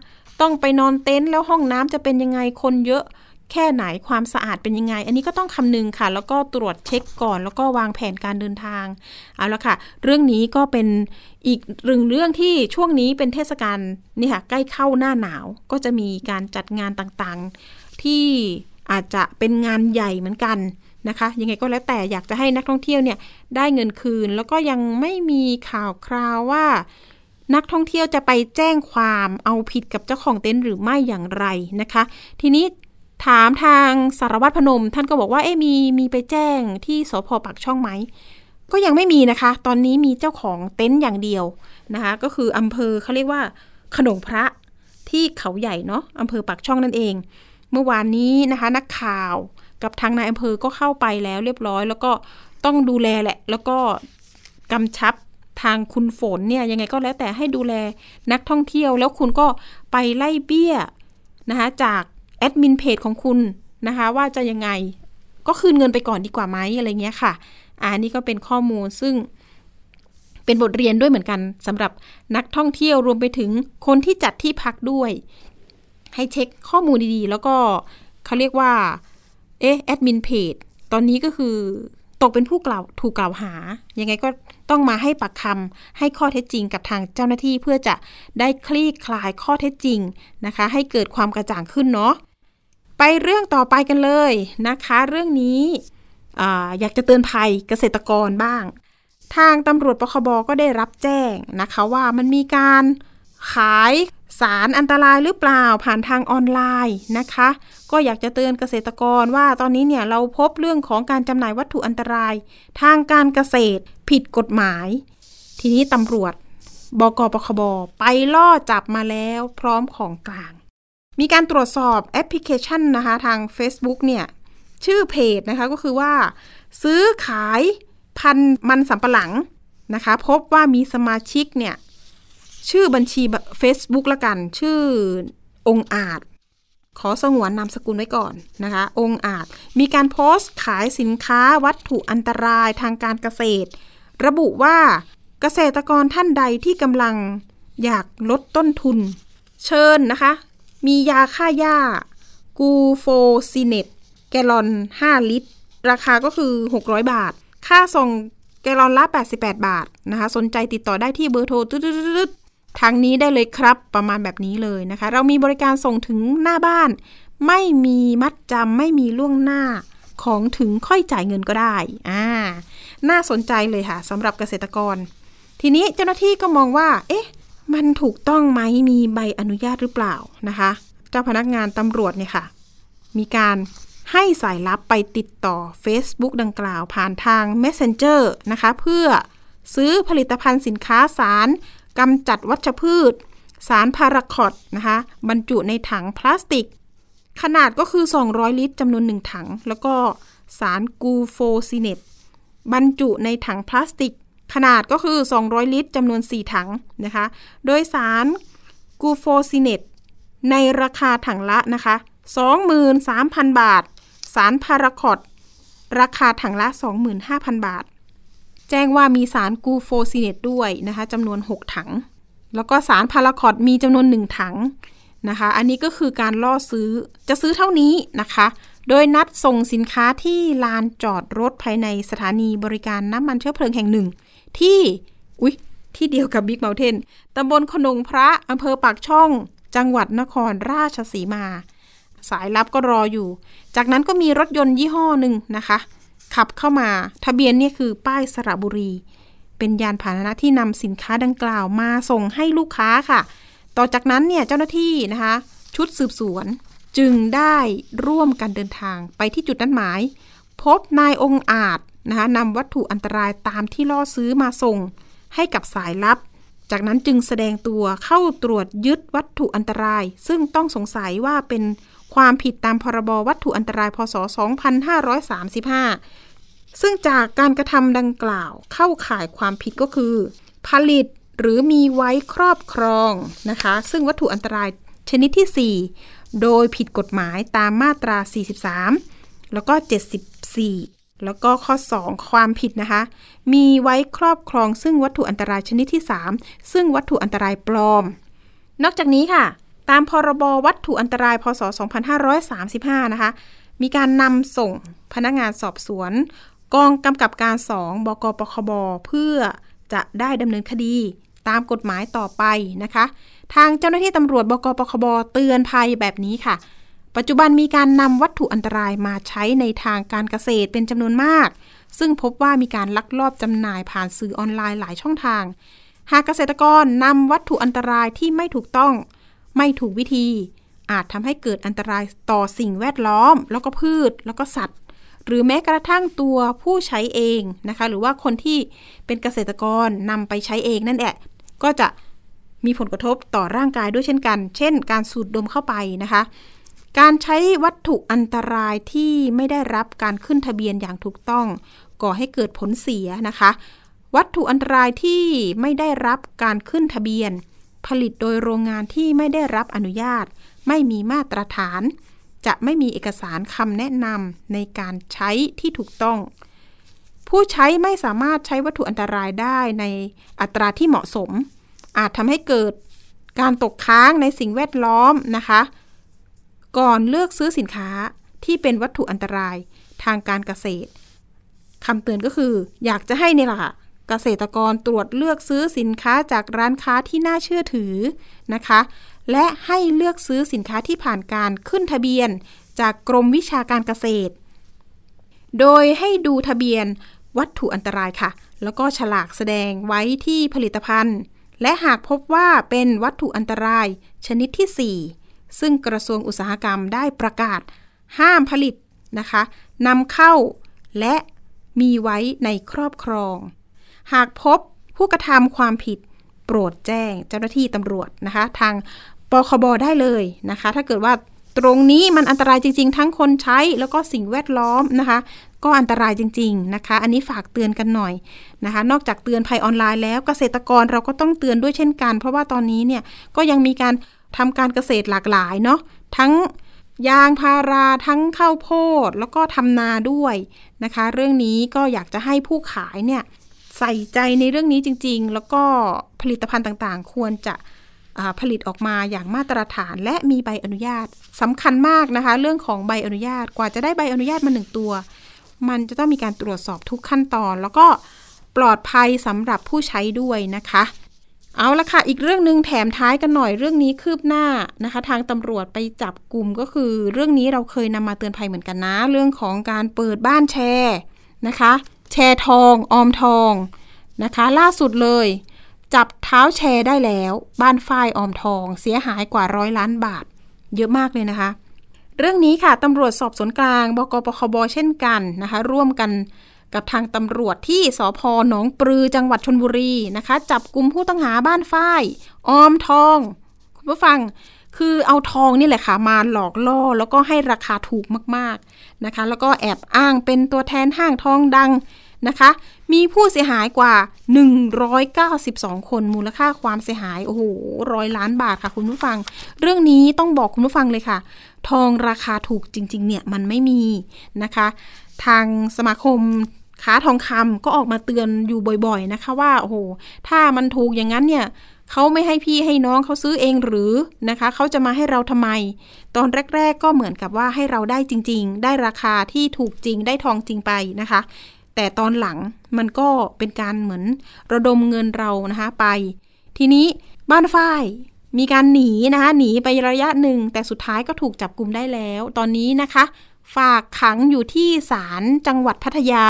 S2: ต้องไปนอนเต็นท์แล้วห้องน้ำจะเป็นยังไงคนเยอะแค่ไหนความสะอาดเป็นยังไง อันนี้ก็ต้องคำนึงค่ะ แล้วก็ตรวจเช็คก่อน แล้วก็วางแผนการเดินทางเอาละค่ะ เรื่องนี้ก็เป็นอีกเรื่องเรื่องที่ช่วงนี้เป็นเทศกาลนี่ค่ะใกล้เข้าหน้าหนาว ก็จะมีการจัดงานต่างๆ ที่อาจจะเป็นงานใหญ่เหมือนกันนะคะ ยังไงก็แล้วแต่อยากจะให้นักท่องเที่ยวเนี่ยได้เงินคืน แล้วก็ยังไม่มีข่าวคราวว่า นักท่องเที่ยวจะไปแจ้งความเอาผิดกับเจ้าของเต็นท์หรือไม่อย่างไรนะคะ ทีนี้ถามทางสารวัตรพนม ท่านก็บอกว่าเอ๊มีมีไปแจ้งที่สพปากช่องไหม ก็ยังไม่มีนะคะ ตอนนี้มีเจ้าของเต็นท์อย่างเดียวนะคะ ก็คืออำเภอเขาเรียกว่า ขนงพระที่เขาใหญ่เนาะอำเภอปากช่องนั่นเอง เมื่อวานนี้นะคะ นักข่าวกับทางนายอำเภอก็เข้าไปแล้วเรียบร้อย แล้วก็ต้องดูแลแหละ แล้วก็กำชับ ทางคุณฝนเนี่ยยังไงก็แล้วแต่ให้ดูแลนักท่องเที่ยว แล้วคุณก็ไปไล่เบี้ยนะคะจากแอดมินเพจของคุณนะคะว่าจะยังไงก็คืนเงินไปก่อนดีกว่าไหมอะไรเงี้ยค่ะอันนี้ก็เป็นข้อมูลซึ่งเป็นบทเรียนด้วยเหมือนกันสำหรับนักท่องเที่ยวรวมไปถึงคนที่จัดที่พักด้วย ให้เช็คข้อมูลดีๆ แล้วก็เขาเรียกว่าเอ๊ะแอดมินเพจตอนนี้ก็คือ ตกเป็นผู้กล่าวถูกกล่าวหา ยังไงก็ต้องมาให้ปากคำให้ข้อเท็จจริงกับทางเจ้าหน้าที่เพื่อจะได้คลี่คลายข้อเท็จจริงนะคะ ให้เกิดความกระจ่างขึ้นเนาะไปเรื่องต่อไปกันเลยนะคะ เรื่องนี้ออยากจะเตือนภัยเกษตรกรบ้าง ทางตำรวจปคบก็ได้รับแจ้งนะคะว่ามันมีการขาย สารอันตรายหรือเปล่าผ่านทางออนไลน์นะคะ ก็อยากจะเตือนเกษตรกรว่าตอนนี้เนี่ยเราพบเรื่องของการจำหน่ายวัตถุอันตราย ทางการเกษตรผิดกฎหมาย ทีนี้ตำรวจบกปคบไปล่อจับมาแล้วพร้อมของกลาง มีการตรวจสอบแอปพลิเคชันนะคะทาง Facebook เนี่ยชื่อเพจนะคะก็คือว่า ซื้อขายพันมันสำปะหลังนะคะ พบว่ามีสมาชิกเนี่ย ชื่อบัญชี Facebook ละกัน ชื่อองอาจ ขอสงวนนามสกุลไว้ก่อนนะคะ องอาจมีการโพสต์ขายสินค้าวัตถุอันตรายทางการเกษตร ระบุว่าเกษตรกรท่านใดที่กำลังอยากลดต้นทุน เชิญนะคะ มียาฆ่าหญ้า กูโฟซิเนตแกลลอน 5 ลิตร ราคาก็คือ 600 บาท ค่าส่งแกลลอนละ 88 บาทนะคะ สนใจติดต่อได้ที่เบอร์โทรตึ๊ด ทางนี้ได้เลยครับประมาณแบบนี้เลยนะคะ เรามีบริการส่งถึงหน้าบ้าน ไม่มีมัดจำไม่มีล่วงหน้าของถึงค่อยจ่ายเงินก็ได้อ่าน่าสนใจเลยค่ะสำหรับเกษตรกร ทีนี้เจ้าหน้าที่ก็มองว่า เอ๊ะ มันถูกต้องไหมมีใบอนุญาตหรือเปล่านะคะ เจ้าพนักงานตำรวจเนี่ยค่ะ มีการให้สายลับไปติดต่อ Facebook ดังกล่าวผ่านทาง Messenger นะคะ เพื่อซื้อผลิตภัณฑ์สินค้าสาร กำจัดวัชพืช สารพาราคอดนะคะบรรจุในถังพลาสติก ขนาดก็คือ 200 ลิตรจำนวนหนึ่งถัง แล้วก็สารกูโฟซิเนตบรรจุในถังพลาสติก ขนาดก็คือ 200 ลิตรจำนวน 4 ถังนะคะ โดยสารกูโฟซิเนตในราคาถังละนะคะ 23,000 บาท สารพาราควอตราคาถังละ 25,000 บาท แจ้งว่ามีสารกูโฟซีเนตด้วยนะคะจำนวน 6 ถัง แล้วก็สารพาราควอตมีจำนวน 1 ถังนะคะ อันนี้ก็คือการล่อซื้อจะซื้อเท่านี้นะคะ โดยนัดส่งสินค้าที่ลานจอดรถภายในสถานีบริการน้ำมันเชื้อเพลิงแห่งหนึ่ง ที่อุ๊ยที่เดียวกับบิ๊กเมลเทนตำบลขนงพระอำเภอปากช่อง จังหวัดนครราชสีมา สายลับก็รออยู่ จากนั้นก็มีรถยนต์ยี่ห้อหนึ่งนะคะ ขับเข้ามา ทะเบียนเนี่ยคือป้ายสระบุรี เป็นยานพาหนะที่นำสินค้าดังกล่าวมาส่งให้ลูกค้าค่ะ ต่อจากนั้นเนี่ยเจ้าหน้าที่นะคะ ชุดสืบสวนจึงได้ร่วมกันเดินทางไปที่จุดนัดหมาย พบนายองอาจนะคะนำวัตถุอันตรายตามที่ล่อซื้อมาส่ง ให้กับสายลับ จากนั้นจึงแสดงตัวเข้าตรวจยึดวัตถุอันตราย ซึ่งต้องสงสัยว่าเป็น ความผิดตามพรบวัตถุอันตรายพศ 2535 ซึ่งจากการกระทำดังกล่าวเข้าข่ายความผิดก็คือ ผลิตหรือมีไว้ครอบครองนะคะ ซึ่งวัตถุอันตรายชนิดที่ 4 โดยผิดกฎหมายตามมาตรา 43 แล้วก็ 74 แล้วก็ข้อ 2 ความผิดนะคะ มีไว้ครอบครองซึ่งวัตถุอันตรายชนิดที่ 3 ซึ่งวัตถุอันตรายปลอม นอกจากนี้ค่ะ ตามพรบวัตถุอันตราย พศ 2535 นะคะ มีการนำส่งพนักงานสอบสวน กองกำกับการ 2 บกปคบ เพื่อจะได้ดำเนินคดีตามกฎหมายต่อไปนะคะ ทางเจ้าหน้าที่ตำรวจบกปคบ เตือนภัยแบบนี้ค่ะ ปัจจุบันมีการนำวัตถุอันตรายมาใช้ในทางการเกษตรเป็นจำนวนมาก ซึ่งพบว่ามีการลักลอบจำหน่ายผ่านสื่อออนไลน์หลายช่องทาง หากเกษตรกรนำวัตถุอันตรายที่ไม่ถูกต้อง ไม่ถูกวิธี อาจทำให้เกิดอันตรายต่อสิ่งแวดล้อม แล้วก็พืชแล้วก็สัตว์ หรือแม้กระทั่งตัวผู้ใช้เองนะคะ หรือว่าคนที่เป็นเกษตรกรนำไปใช้เองนั่นแหละก็จะมีผลกระทบต่อร่างกายด้วยเช่นกัน เช่น การสูดดมเข้าไปนะคะ การใช้วัตถุอันตรายที่ไม่ได้รับการขึ้นทะเบียนอย่างถูกต้อง ก่อให้เกิดผลเสียนะคะ วัตถุอันตรายที่ไม่ได้รับการขึ้นทะเบียน ผลิตโดยโรงงานที่ไม่ได้รับอนุญาต ไม่มีมาตรฐาน จะไม่มีเอกสารคำแนะนำในการใช้ที่ถูกต้อง ผู้ใช้ไม่สามารถใช้วัตถุอันตรายได้ในอัตราที่เหมาะสม อาจทำให้เกิดการตกค้างในสิ่งแวดล้อมนะคะ ก่อนเลือกซื้อสินค้าที่เป็นวัตถุอันตรายทางการเกษตรคำเตือนก็คือ อยากจะให้เนี่ยแหละค่ะ เกษตรกรตรวจเลือกซื้อสินค้าจากร้านค้าที่น่าเชื่อถือนะคะ และให้เลือกซื้อสินค้าที่ผ่านการขึ้นทะเบียน จากกรมวิชาการเกษตร โดยให้ดูทะเบียนวัตถุอันตรายค่ะ แล้วก็ฉลากแสดงไว้ที่ผลิตภัณฑ์ และหากพบว่าเป็นวัตถุอันตรายชนิดที่ 4 ซึ่งกระทรวงอุตสาหกรรมได้ประกาศ ห้ามผลิตนะคะนำเข้าและมีไว้ในครอบครอง หากพบผู้กระทำความผิดโปรดแจ้งเจ้าหน้าที่ตำรวจนะคะ ทางปคบได้เลยนะคะ ถ้าเกิดว่าตรงนี้มันอันตรายจริง ๆ ทั้งคนใช้แล้วก็สิ่งแวดล้อมนะคะ ก็อันตรายจริง ๆนะคะ อันนี้ฝากเตือนกันหน่อยนะคะ นอกจากเตือนภัยออนไลน์แล้วเกษตรกรเราก็ต้องเตือนด้วยเช่นกัน เพราะว่าตอนนี้เนี่ยก็ยังมีการทำการเกษตรหลากหลายเนาะทั้งยางพาราทั้งข้าวโพดแล้วก็ทำนาด้วยนะคะ เรื่องนี้ก็อยากจะให้ผู้ขายเนี่ย ใส่ใจในเรื่องนี้จริง ๆ แล้วก็ผลิตภัณฑ์ต่างๆ ควรจะผลิตออกมาอย่างมาตรฐานและมีใบอนุญาตสำคัญมากนะคะ เรื่องของใบอนุญาตกว่าจะได้ใบอนุญาตมาหนึ่งตัว มันจะต้องมีการตรวจสอบทุกขั้นตอน แล้วก็ปลอดภัยสำหรับผู้ใช้ด้วยนะคะ เอาละค่ะ อีกเรื่องหนึ่งแถมท้ายกันหน่อยเรื่องนี้คืบหน้านะคะ ทางตำรวจไปจับกลุ่มก็คือ เรื่องนี้เราเคยนำมาเตือนภัยเหมือนกันนะ เรื่องของการเปิดบ้านแชร์นะคะ แชร์ทองออมทองนะคะ ล่าสุดเลย จับเท้าแชร์ได้แล้ว บ้านฝ้ายออมทอง เสียหายกว่าร้อยล้านบาท เยอะมากเลยนะคะ เรื่องนี้ค่ะตำรวจสอบสวนกลางบกปคบเช่นกันนะคะ ร่วมกันกับทางตำรวจที่สพหนองปลือจังหวัดชนบุรีนะคะ จับกลุ่มผู้ต้องหาบ้านฝ้ายออมทอง คุณผู้ฟัง คือเอาทองนี่แหละค่ะมาหลอกล่อแล้วก็ให้ราคาถูกมากๆนะคะ แล้วก็แอบอ้างเป็นตัวแทนห้างทองดังนะคะ มีผู้เสียหายกว่า 192 คนมูลค่าความเสียหาย โอ้โหร้อยล้านบาทค่ะคุณผู้ฟัง เรื่องนี้ต้องบอกคุณผู้ฟังเลยค่ะ ทองราคาถูกจริง ๆ เนี่ย มันไม่มีนะคะ ทางสมาคมค้าทองคำก็ออกมาเตือนอยู่บ่อย ๆ นะคะว่า โอ้โห ถ้ามันถูกอย่างนั้นเนี่ย เขาไม่ให้พี่ให้น้องเขาซื้อเองหรือนะคะเขาจะมาให้เราทำไม ตอนแรก ๆ ก็เหมือนกับว่าให้เราได้จริง ๆ ได้ราคาที่ถูกจริงได้ทองจริงไปนะคะ แต่ตอนหลังมันก็เป็นการเหมือนระดมเงินเรานะคะไป ทีนี้บ้านฝ้ายมีการหนีนะคะหนีไประยะหนึ่ง แต่สุดท้ายก็ถูกจับกลุ่มได้แล้ว ตอนนี้นะคะ ฝากขังอยู่ที่ศาลจังหวัดพัทยา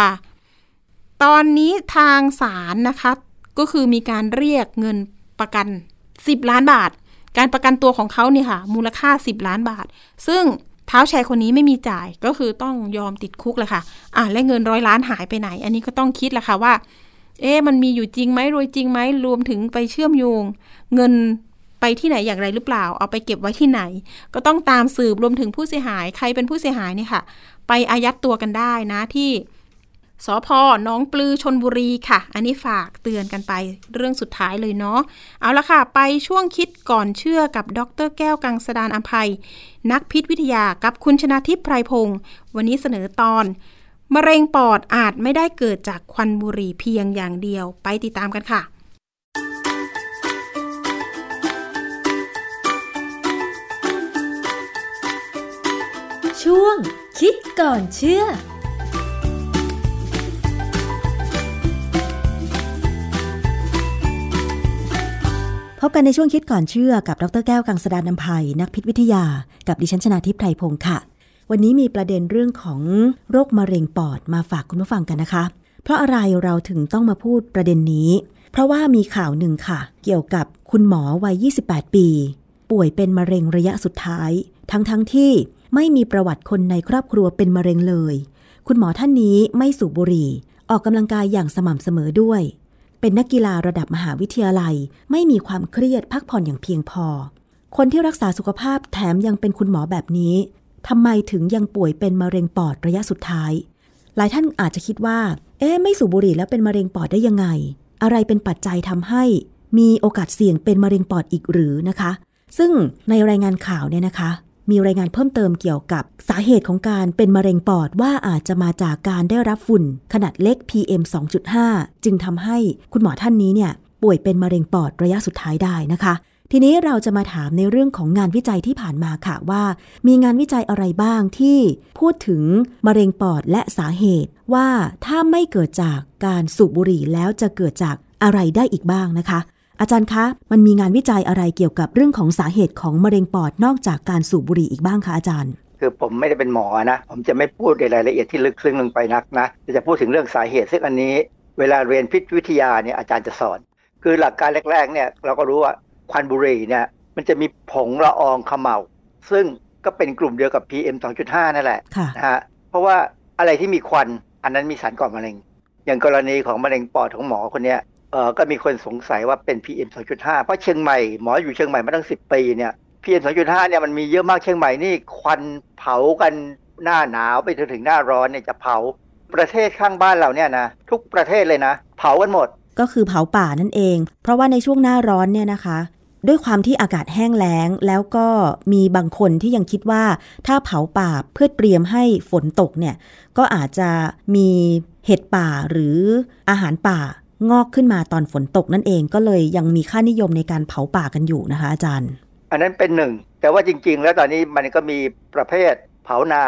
S2: ตอนนี้ทางศาลนะคะ ก็คือมีการเรียกเงิน ประกัน 10 ล้านบาท การประกันตัวของเขาเนี่ยค่ะ มูลค่า 10 ล้านบาท ซึ่งเท้าแชร์คนนี้ไม่มีจ่ายก็คือต้องยอมติดคุกเลยค่ะ อะและเงินร้อยล้านหายไปไหน อันนี้ก็ต้องคิดแหละค่ะว่า เอ๊ะมันมีอยู่จริงไหมรวยจริงไหมรวมถึงไปเชื่อมโยง เงินไปที่ไหนอย่างไรหรือเปล่า เอาไปเก็บไว้ที่ไหน ก็ต้องตามสืบรวมถึงผู้เสียหาย ใครเป็นผู้เสียหายเนี่ยค่ะ ไปอายัดตัวกันได้นะที่ สพน้องปลือชนบุรีค่ะ อันนี้ฝากเตือนกันไปเรื่องสุดท้ายเลยเนาะ เอาละค่ะ ไปช่วงคิดก่อนเชื่อกับดรแก้วกังสดานอภัย นักพิษวิทยากับคุณชนาทิพย์ไพรพงศ์วันนี้เสนอตอน มะเร็งปอดอาจไม่ได้เกิดจากควันบุหรี่เพียงอย่างเดียว ไปติดตามกันค่ะ
S5: ช่วงคิดก่อนเชื่อ
S6: พบกันในช่วงคิดก่อนเชื่อกับดรแก้วกังสดานนภัย นักพิษวิทยา กับดิฉันชนาทิพย์ไพรพงศ์ค่ะ วันนี้มีประเด็นเรื่องของโรคมะเร็งปอดมาฝากคุณผู้ฟังกันนะคะ เพราะอะไรเราถึงต้องมาพูดประเด็นนี้ เพราะว่ามีข่าวหนึ่งค่ะ เกี่ยวกับคุณหมอวัย 28 ปี ป่วยเป็นมะเร็งระยะสุดท้าย ทั้งๆทที่ไม่มีประวัติคนในครอบครัวเป็นมะเร็งเลย คุณหมอท่านนี้ไม่สูบบุหรี่ ออกกำลังกายอย่างสม่ำเสมอด้วย เป็นนักกีฬาระดับมหาวิทยาลัย ไม่มีความเครียดพักผ่อนอย่างเพียงพอ คนที่รักษาสุขภาพแถมยังเป็นคุณหมอแบบนี้ทำไมถึงยังป่วยเป็นมะเร็งปอดระยะสุดท้าย หลายท่านอาจจะคิดว่า เอ๊ะไม่สูบบุหรี่แล้วเป็นมะเร็งปอดได้ยังไง อะไรเป็นปัจจัยทำให้ มีโอกาสเสี่ยงเป็นมะเร็งปอดอีกหรือนะคะ ซึ่งในรายงานข่าวเนี่ยนะคะ มีรายงานเพิ่มเติมเกี่ยวกับสาเหตุของการเป็นมะเร็งปอดว่าอาจจะมาจากการได้รับฝุ่น ขนาดเล็ก PM 2.5 จึงทำให้คุณหมอท่านนี้เนี่ยป่วยเป็นมะเร็งปอดระยะสุดท้ายได้นะคะ ทีนี้เราจะมาถามในเรื่องของงานวิจัยที่ผ่านมาค่ะว่า มีงานวิจัยอะไรบ้างที่พูดถึงมะเร็งปอดและสาเหตุว่าถ้าไม่เกิดจากการสูบบุหรี่แล้วจะเกิดจากอะไรได้อีกบ้างนะคะ อาจารย์คะ มันมีงานวิจัยอะไรเกี่ยวกับเรื่องของสาเหตุของมะเร็งปอดนอกจากการสูบบุหรี่อีกบ้างคะอาจารย์
S7: คือผมไม่ได้เป็นหมอนะ ผมจะไม่พูดในรายละเอียดที่ลึกซึ้งลงไปนักนะแต่จะพูดถึงเรื่องสาเหตุซึ่งอันนี้ เวลาเรียนพิษวิทยาเนี่ยอาจารย์จะสอน คือหลักการแรกๆเนี่ยเราก็รู้ว่าควันบุหรี่เนี่ยมันจะมีผงละอองเขม่าซึ่งก็เป็นกลุ่มเดียวกับ PM 2.5 นั่นแหละ
S6: ค่ะ
S7: นะฮะเพราะว่าอะไรที่มีควันอันนั้นมีสารก่อมะเร็ง อย่างกรณีของมะเร็งปอดของหมอคนเนี้ย เออก็มีคนสงสัยว่าเป็น PM 2.5 เพราะเชียงใหม่หมออยู่เชียงใหม่มาตั้ง 10 ปีเนี่ย PM 2.5 เนี่ยมันมีเยอะมากเชียงใหม่นี่ควันเผากันหน้าหนาวไปจนถึงหน้าร้อนเนี่ยจะเผาประเทศข้างบ้านเราเนี่ยนะทุกประเทศเลยนะ เผากันหมด
S6: ก็คือเผาป่านั่นเอง เพราะว่าในช่วงหน้าร้อนเนี่ยนะคะ ด้วยความที่อากาศแห้งแล้ง แล้วก็มีบางคนที่ยังคิดว่า ถ้าเผาป่าเพื่อเตรียมให้ฝนตกเนี่ยก็อาจจะมีเห็ดป่าหรืออาหารป่า งอกขึ้นมาตอนฝนตกนั่นเองก็เลยยังมีค่านิยมในการเผาป่ากันอยู่นะคะ อาจารย์
S7: อันนั้นเป็นหนึ่ง แต่ว่าจริง ๆ แล้วตอนนี้มันก็มีประเภทเผานา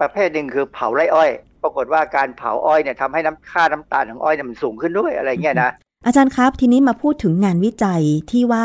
S7: ประเภทหนึ่งคือเผาไร่อ้อย ปรากฏว่าการเผาอ้อยเนี่ยทำให้น้ำค่าน้ำตาลของอ้อยเนี่ยมันสูงขึ้นด้วยอะไรเงี้ยนะ
S6: อาจารย์ครับ ทีนี้มาพูดถึงงานวิจัยที่ว่า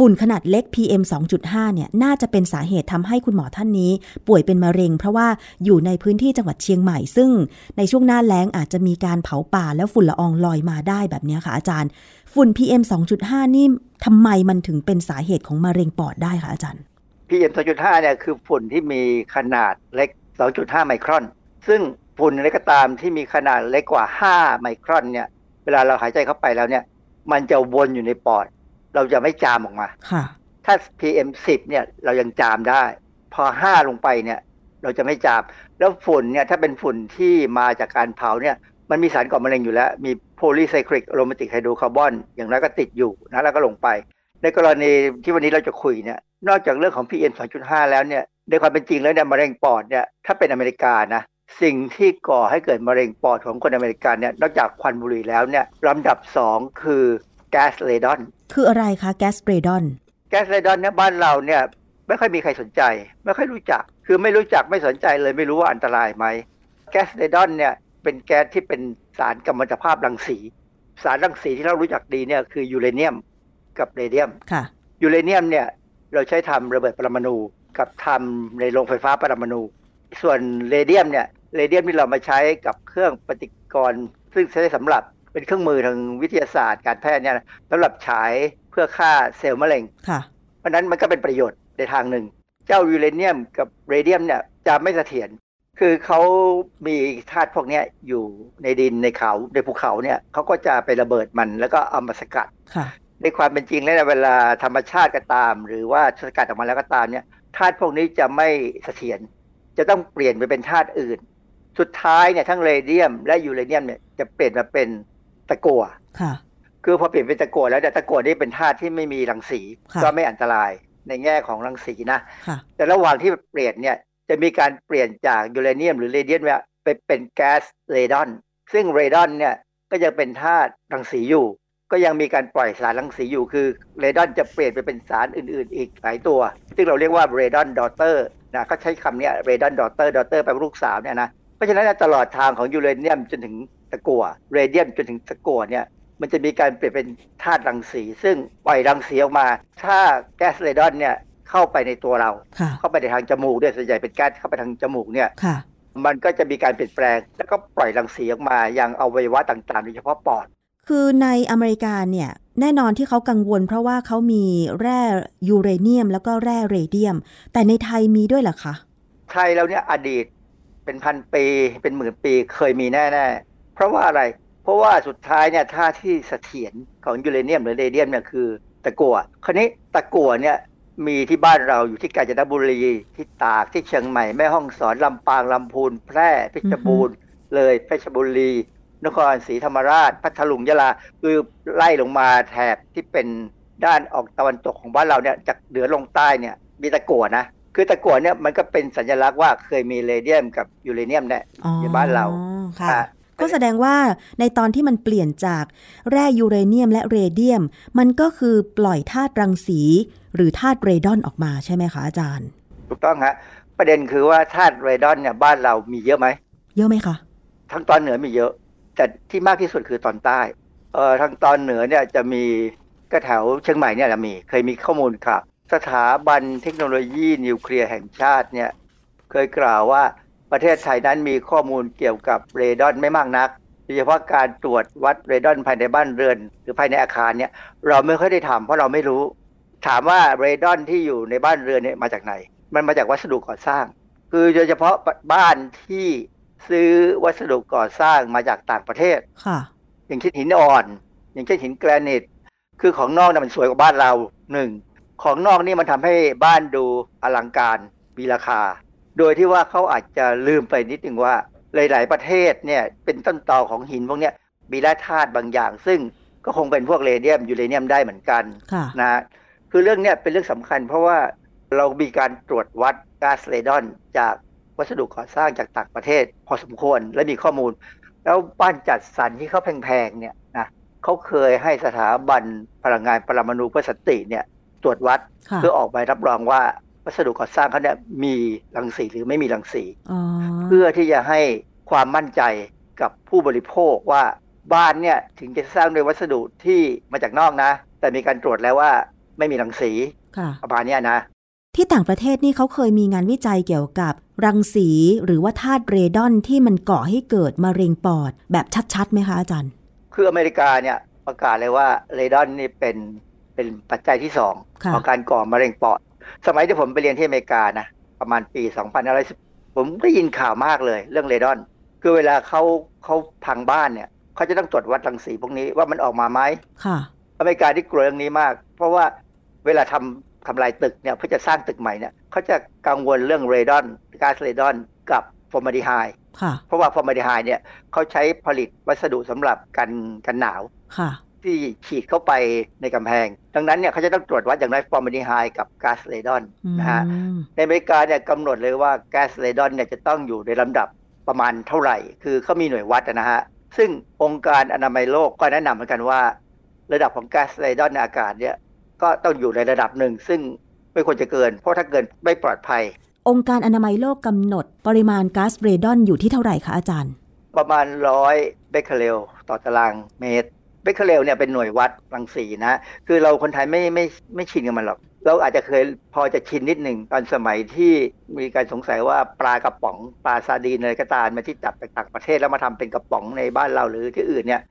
S6: ฝุ่นขนาดเล็ก PM 2.5 เนี่ย น่าจะเป็นสาเหตุทำให้คุณหมอท่านนี้ ป่วยเป็นมะเร็ง เพราะว่าอยู่ในพื้นที่จังหวัดเชียงใหม่ ซึ่งในช่วงหน้าแล้งอาจจะมีการเผาป่าแล้วฝุ่นละอองลอยมาได้แบบนี้ค่ะอาจารย์ ฝุ่น PM 2.5 นี่ทำไมมันถึงเป็นสาเหตุของมะเร็งปอดได้คะอาจารย์
S7: PM 2.5 เนี่ยคือฝุ่นที่มีขนาดเล็ก 2.5 ไมครอน ซึ่งฝุ่นอะไรก็ตามที่มีขนาดเล็กกว่า 5 ไมครอนเนี่ย เวลาเราหายใจเข้าไปแล้วเนี่ย มันจะวนอยู่ในปอด เราจะไม่จามออกมา
S6: ค่ะ
S7: ถ้า PM 10เนี่ยเรายังจามได้ พอ 5 ลงไปเนี่ยเราจะไม่จาม แล้วฝุ่นเนี่ยถ้าเป็นฝุ่นที่มาจากการเผาเนี่ยมันมีสารก่อมะเร็งอยู่แล้ว มี polycyclic aromatic hydrocarbon อย่างนั้นก็ติดอยู่นะแล้วก็ลงไป ในกรณีที่วันนี้เราจะคุยเนี่ยนอกจากเรื่องของ PM 2.5 แล้วเนี่ยในความเป็นจริงแล้วเนี่ยมะเร็งปอดเนี่ยถ้าเป็นอเมริกานะสิ่งที่ก่อให้เกิดมะเร็งปอดของคนอเมริกันเนี่ยนอกจากควันบุหรี่แล้วเนี่ยลำดับ 2 คือแก๊สเรดอน
S6: คืออะไรคะแก๊สเรดอน
S7: แก๊สเรดอนเนี่ยบ้านเราเนี่ยไม่ค่อยมีใครสนใจ ไม่ค่อยรู้จัก คือไม่รู้จักไม่สนใจเลยไม่รู้ว่าอันตรายไหม แก๊สเรดอนเนี่ยเป็นแก๊สที่เป็นสารกัมมันตภาพรังสี สารรังสีที่เรารู้จักดีเนี่ยคือยูเรเนียมกับเรเดียม
S6: ค่ะ
S7: ยูเรเนียมเนี่ยเราใช้ทำระเบิดปรมาณูกับทำในโรงไฟฟ้าปรมาณูส่วนเรเดียมเนี่ยเรเดียมที่เรามาใช้กับเครื่องปฏิกรณ์ซึ่งใช้สำหรับ เป็นเครื่องมือทางวิทยาศาสตร์การแพทย์เนี่ยนะสำหรับฉายเพื่อฆ่าเซลล์มะเร็ง
S6: ค่ะ
S7: เพราะฉะนั้นมันก็เป็นประโยชน์ในทางหนึ่ง เจ้ายูเรเนียมกับเรเดียมเนี่ยจะไม่เสถียรคือเขามีธาตุพวกเนี้ยอยู่ในดินในเขาในภูเขาเนี่ยเขาก็จะไประเบิดมันแล้วก็เอามาสกัด
S6: ค่ะ
S7: ในความเป็นจริงแล้วเนี่ยเวลาธรรมชาติก็ตาม หรือว่าสกัดออกมาแล้วก็ตามเนี่ยธาตุพวกนี้จะไม่เสถียรจะต้องเปลี่ยนไปเป็นธาตุอื่น สุดท้ายเนี่ยทั้งเรเดียมและยูเรเนียมเนี่ยจะเปลี่ยนมาเป็น ตะกั่ว
S6: ค่ะ
S7: คือพอเปลี่ยนเป็นตะกั่วแล้วเนี่ยตะกั่วนี่เป็นธาตุที่ไม่มีรังสี
S6: ค่ะ
S7: ก็ไม่อันตรายในแง่ของรังสีนะ
S6: ค่ะ
S7: แต่ระหว่างที่เปลี่ยนเนี่ยจะมีการเปลี่ยนจากยูเรเนียมหรือเรเดียมเนี่ยไปเป็นแก๊สเรดอน ซึ่งเรดอนเนี่ยก็ยังเป็นธาตุรังสีอยู่ ก็ยังมีการปล่อยสารรังสีอยู่ คือเรดอนจะเปลี่ยนไปเป็นสารอื่น ๆ อีกหลายตัว ซึ่งเราเรียกว่า radon daughter นะเขาใช้คำเนี้ย radon daughter daughter แปลว่าลูกสาวเนี่ยนะ เพราะฉะนั้นเนี่ยตลอดทางของยูเรเนียมจนถึงตะกั่วเรเดียมจนถึงตะกั่วเนี่ยมันจะมีการเปลี่ยนเป็นธาตุรังสี ซึ่งปล่อยรังสีออกมา ถ้าแก๊สเรดอนเนี่ยเข้าไปในตัวเรา
S6: ค่ะ
S7: เข้าไปในทางจมูกเนี่ยส่วนใหญ่เป็นแก๊สเข้าไปทางจมูกเนี่ย
S6: ค่ะ
S7: มันก็จะมีการเปลี่ยนแปลง แล้วก็ปล่อยรังสีออกมายังอวัยวะต่างๆโดยเฉพาะปอด
S6: คือในอเมริกาเนี่ยแน่นอนที่เขากังวล เพราะว่าเขามีแร่ยูเรเนียม แล้วก็แร่เรเดียม แต่ในไทยมีด้วยเหรอคะ
S7: ไทยเราเนี่ยอดีตเป็นพันปีเป็นหมื่นปีเคยมีแน่ๆ เพราะว่าอะไร เพราะว่าสุดท้ายเนี่ยท่าที่เสถียรของยูเรเนียมหรือเรเดียมเนี่ยคือตะกั่วคราวนี้ตะกั่วเนี่ยมีที่บ้านเราอยู่ที่กาญจนบุรีที่ตากที่เชียงใหม่แม่ฮ่องสอนลำปางลำพูนแพร่เพชรบูรณ์เลยเพชรบุรี นครศรีธรรมราช พัทลุงยะลาคือไล่ลงมาแถบที่เป็นด้านออกตะวันตกของบ้านเราเนี่ยจากเหนือลงใต้เนี่ยมีตะกั่วนะคือตะกั่วเนี่ยมันก็เป็นสัญลักษณ์ว่าเคยมีเรเดียมกับยูเรเนียมเนี่ย
S6: อ๋อ
S7: ในบ้านเรา
S6: ค่ะ
S7: อะ
S6: ก็แสดงว่าในตอนที่มันเปลี่ยนจากแร่ยูเรเนียมและเรเดียม มันก็คือปล่อยธาตุรังสี หรือธาตุเรดอนออกมาใช่ไหมคะอาจารย์
S7: ถูกต้องฮะประเด็นคือว่าธาตุเรดอนเนี่ยบ้านเรามีเยอะไหม
S6: เยอะไหมคะ
S7: ทั้งตอนเหนือมีเยอะ แต่ที่มากที่สุดคือตอนใต้เอ่อทางตอนเหนือเนี่ยจะมีก็แถวเชียงใหม่เนี่ยจะมีเคยมีข้อมูลครับสถาบันเทคโนโลยีนิวเคลียร์แห่งชาติเนี่ยเคยกล่าวว่า ประเทศไทยนั้นมีข้อมูลเกี่ยวกับเรดอนไม่มากนักโดยเฉพาะการตรวจวัดเรดอนภายในบ้านเรือน หรือภายในอาคารเนี่ยเราไม่ค่อยได้ทำเพราะเราไม่รู้ ถามว่าเรดอนที่อยู่ในบ้านเรือนเนี่ยมาจากไหน มันมาจากวัสดุก่อสร้าง คือโดยเฉพาะบ้านที่ซื้อวัสดุก่อสร้างมาจากต่างประเทศ
S6: ค่ะ
S7: อย่างเช่นหินอ่อน อย่างเช่นหินแกรนิตคือของนอกน่ะมันสวยกว่าบ้านเราหนึ่งของนอกนี่มันทำให้บ้านดูอลังการมีราคา โดยที่ว่าเขาอาจจะลืมไปนิดนึงว่าหลาย ๆ ประเทศเนี่ยเป็นต้นตอของหินพวกเนี้ยมีแร่ธาตุบางอย่าง ซึ่งก็คงเป็นพวกเรเดียมยูเรเนียมได้เหมือนกัน
S6: ค่ะ
S7: นะคือเรื่องเนี้ยเป็นเรื่องสำคัญ เพราะว่าเรามีการตรวจวัดก๊าซเรดอนจากวัสดุก่อสร้างจากต่างประเทศ พอสมควรและมีข้อมูล แล้วบ้านจัดสรรที่เขาแพง ๆ เนี่ยนะเขาเคยให้สถาบันพลังงานปรมาณูเพื่อสนติเนี่ยตรวจวัด
S6: ค่ะ
S7: เพื่อออกใบรับรองว่า วัสดุก่อสร้างเขาเนี่ยมีรังสีหรือไม่มีรังสี
S6: อ๋อ
S7: เพื่อที่จะให้ความมั่นใจกับผู้บริโภคว่าบ้านเนี่ยถึงจะสร้างโดวยวัสดุที่มาจากนอกนะ แต่มีการตรวจแล้วว่าไม่มีรังสี
S6: ค่ะ
S7: ประมาณเนี้ยนะ
S6: ที่ต่างประเทศนี่เขาเคยมีงานวิจัยเกี่ยวกับ รังสีหรือว่าธาตุเรดอนที่มันก่อให้เกิดมะเร็งปอดแบบชัดๆไหมคะอาจารย์
S7: คืออเมริกาเนี่ยประกาศเลยว่าเรดอนนี่เป็นเป็นปัจจัยที่สอง
S6: ค่ะ
S7: ของการก่อมะเร็งปอด สมัยที่ผมไปเรียนที่อเมริกานะประมาณปี2510ผมได้ยินข่าวมากเลยเรื่องเรดอน คือเวลาเขาเขาพังบ้านเนี่ยเขาจะต้องตรวจวัดรังสีพวกนี้ว่ามันออกมาไหม
S6: ค่ะ
S7: อเมริกาที่กลัวเรื่องนี้มาก เพราะว่าเวลาทำทำลายตึกเนี่ยเพื่อจะสร้างตึกใหม่เนี่ยเขาจะกังวลเรื่องเรดอนก๊าซเรดอนกับฟอร์มาลดีไฮด์
S6: ค่ะ
S7: เพราะว่าฟอร์มาลดีไฮด์เนี่ยเขาใช้ผลิตวัสดุสำหรับกันกันหนาว
S6: ค่ะ
S7: ที่ฉีดเข้าไปในกำแพง ดังนั้นเนี่ยเขาจะต้องตรวจวัดอย่างน้อยฟอร์มาลดีไฮด์กับก๊าซเรดอน
S6: อืม
S7: นะฮะในอเมริกาเนี่ยกำหนดเลยว่าก๊าซเรดอนเนี่ยจะต้องอยู่ในลำดับประมาณเท่าไหร่ คือเขามีหน่วยวัดนะฮะซึ่งองค์การอนามัยโลกก็แนะนำเหมือนกันว่า ระดับของก๊าซเรดอนในอากาศเนี่ยก็ต้องอยู่ในระดับหนึ่ง ซึ่งไม่ควรจะเกิน เพราะถ้าเกินไม่ปลอดภัย
S6: องค์การอนามัยโลกกำหนด ปริมาณก๊าซเรดอนอยู่ที่เท่าไหร่คะอาจารย์
S7: ประมาณร้อยเบคเคอเรลต่อตารางเมตร เบคเคเรลเนี่ยเป็นหน่วยวัดรังสีนะ คือเราคนไทยไม่ไม่ไม่ชินกับมันหรอก เราอาจจะเคยพอจะชินนิดหนึ่งตอนสมัยที่มีการสงสัยว่าปลากระป๋องปลาซาดีนอะไรก็ตามมาที่จับจากต่างประเทศแล้วมาทำเป็นกระป๋องในบ้านเราหรือที่อื่นเนี่ย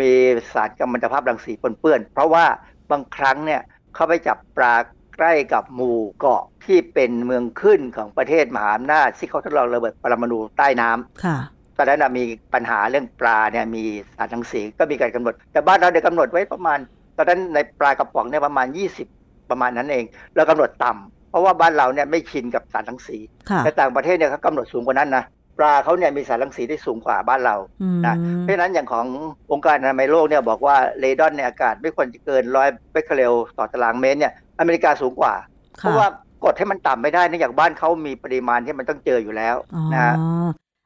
S7: มีสารกัมมันตภาพรังสีปนเปื้อน เพราะว่าบางครั้งเนี่ยเขาไปจับปลาใกล้กับหมู่เกาะที่เป็นเมืองขึ้นของประเทศมหาอำนาจที่เขาทดลองระเบิดปรมาณูใต้น้ำ
S6: ค่ะ
S7: ตอนนั้นนะมีปัญหาเรื่องปลาเนี่ยมีสารรังสีก็มีการกำหนด แต่บ้านเราเดี๋ยวกำหนดไว้ประมาณ ตอนนั้นในปลากระป๋องเนี่ยประมาณ 20 ประมาณนั้นเอง เรากำหนดต่ำเพราะว่าบ้านเราเนี่ยไม่ชินกับสารรังสี
S6: ค่ะ
S7: แต่ต่างประเทศเนี่ยเขากำหนดสูงกว่านั้นนะปลาเขาเนี่ยมีสารรังสีที่สูงกว่าบ้านเรา
S6: อืม
S7: นะเพราะฉะนั้นอย่างขององค์การอนามัยโลกเนี่ยบอกว่าเรดอนในอากาศไม่ควรจะเกินร้อยเบคเคอเรลต่อตารางเมตรเนี่ยอเมริกาสูงกว่า เพ
S6: ค่ะ
S7: ราะว่ากดให้มันต่ำไม่ได้เนื่องจากบ้านเขามีปริมาณที่มันต้องเจออยู่แล้ว
S6: อ๋อ
S7: นะฮะ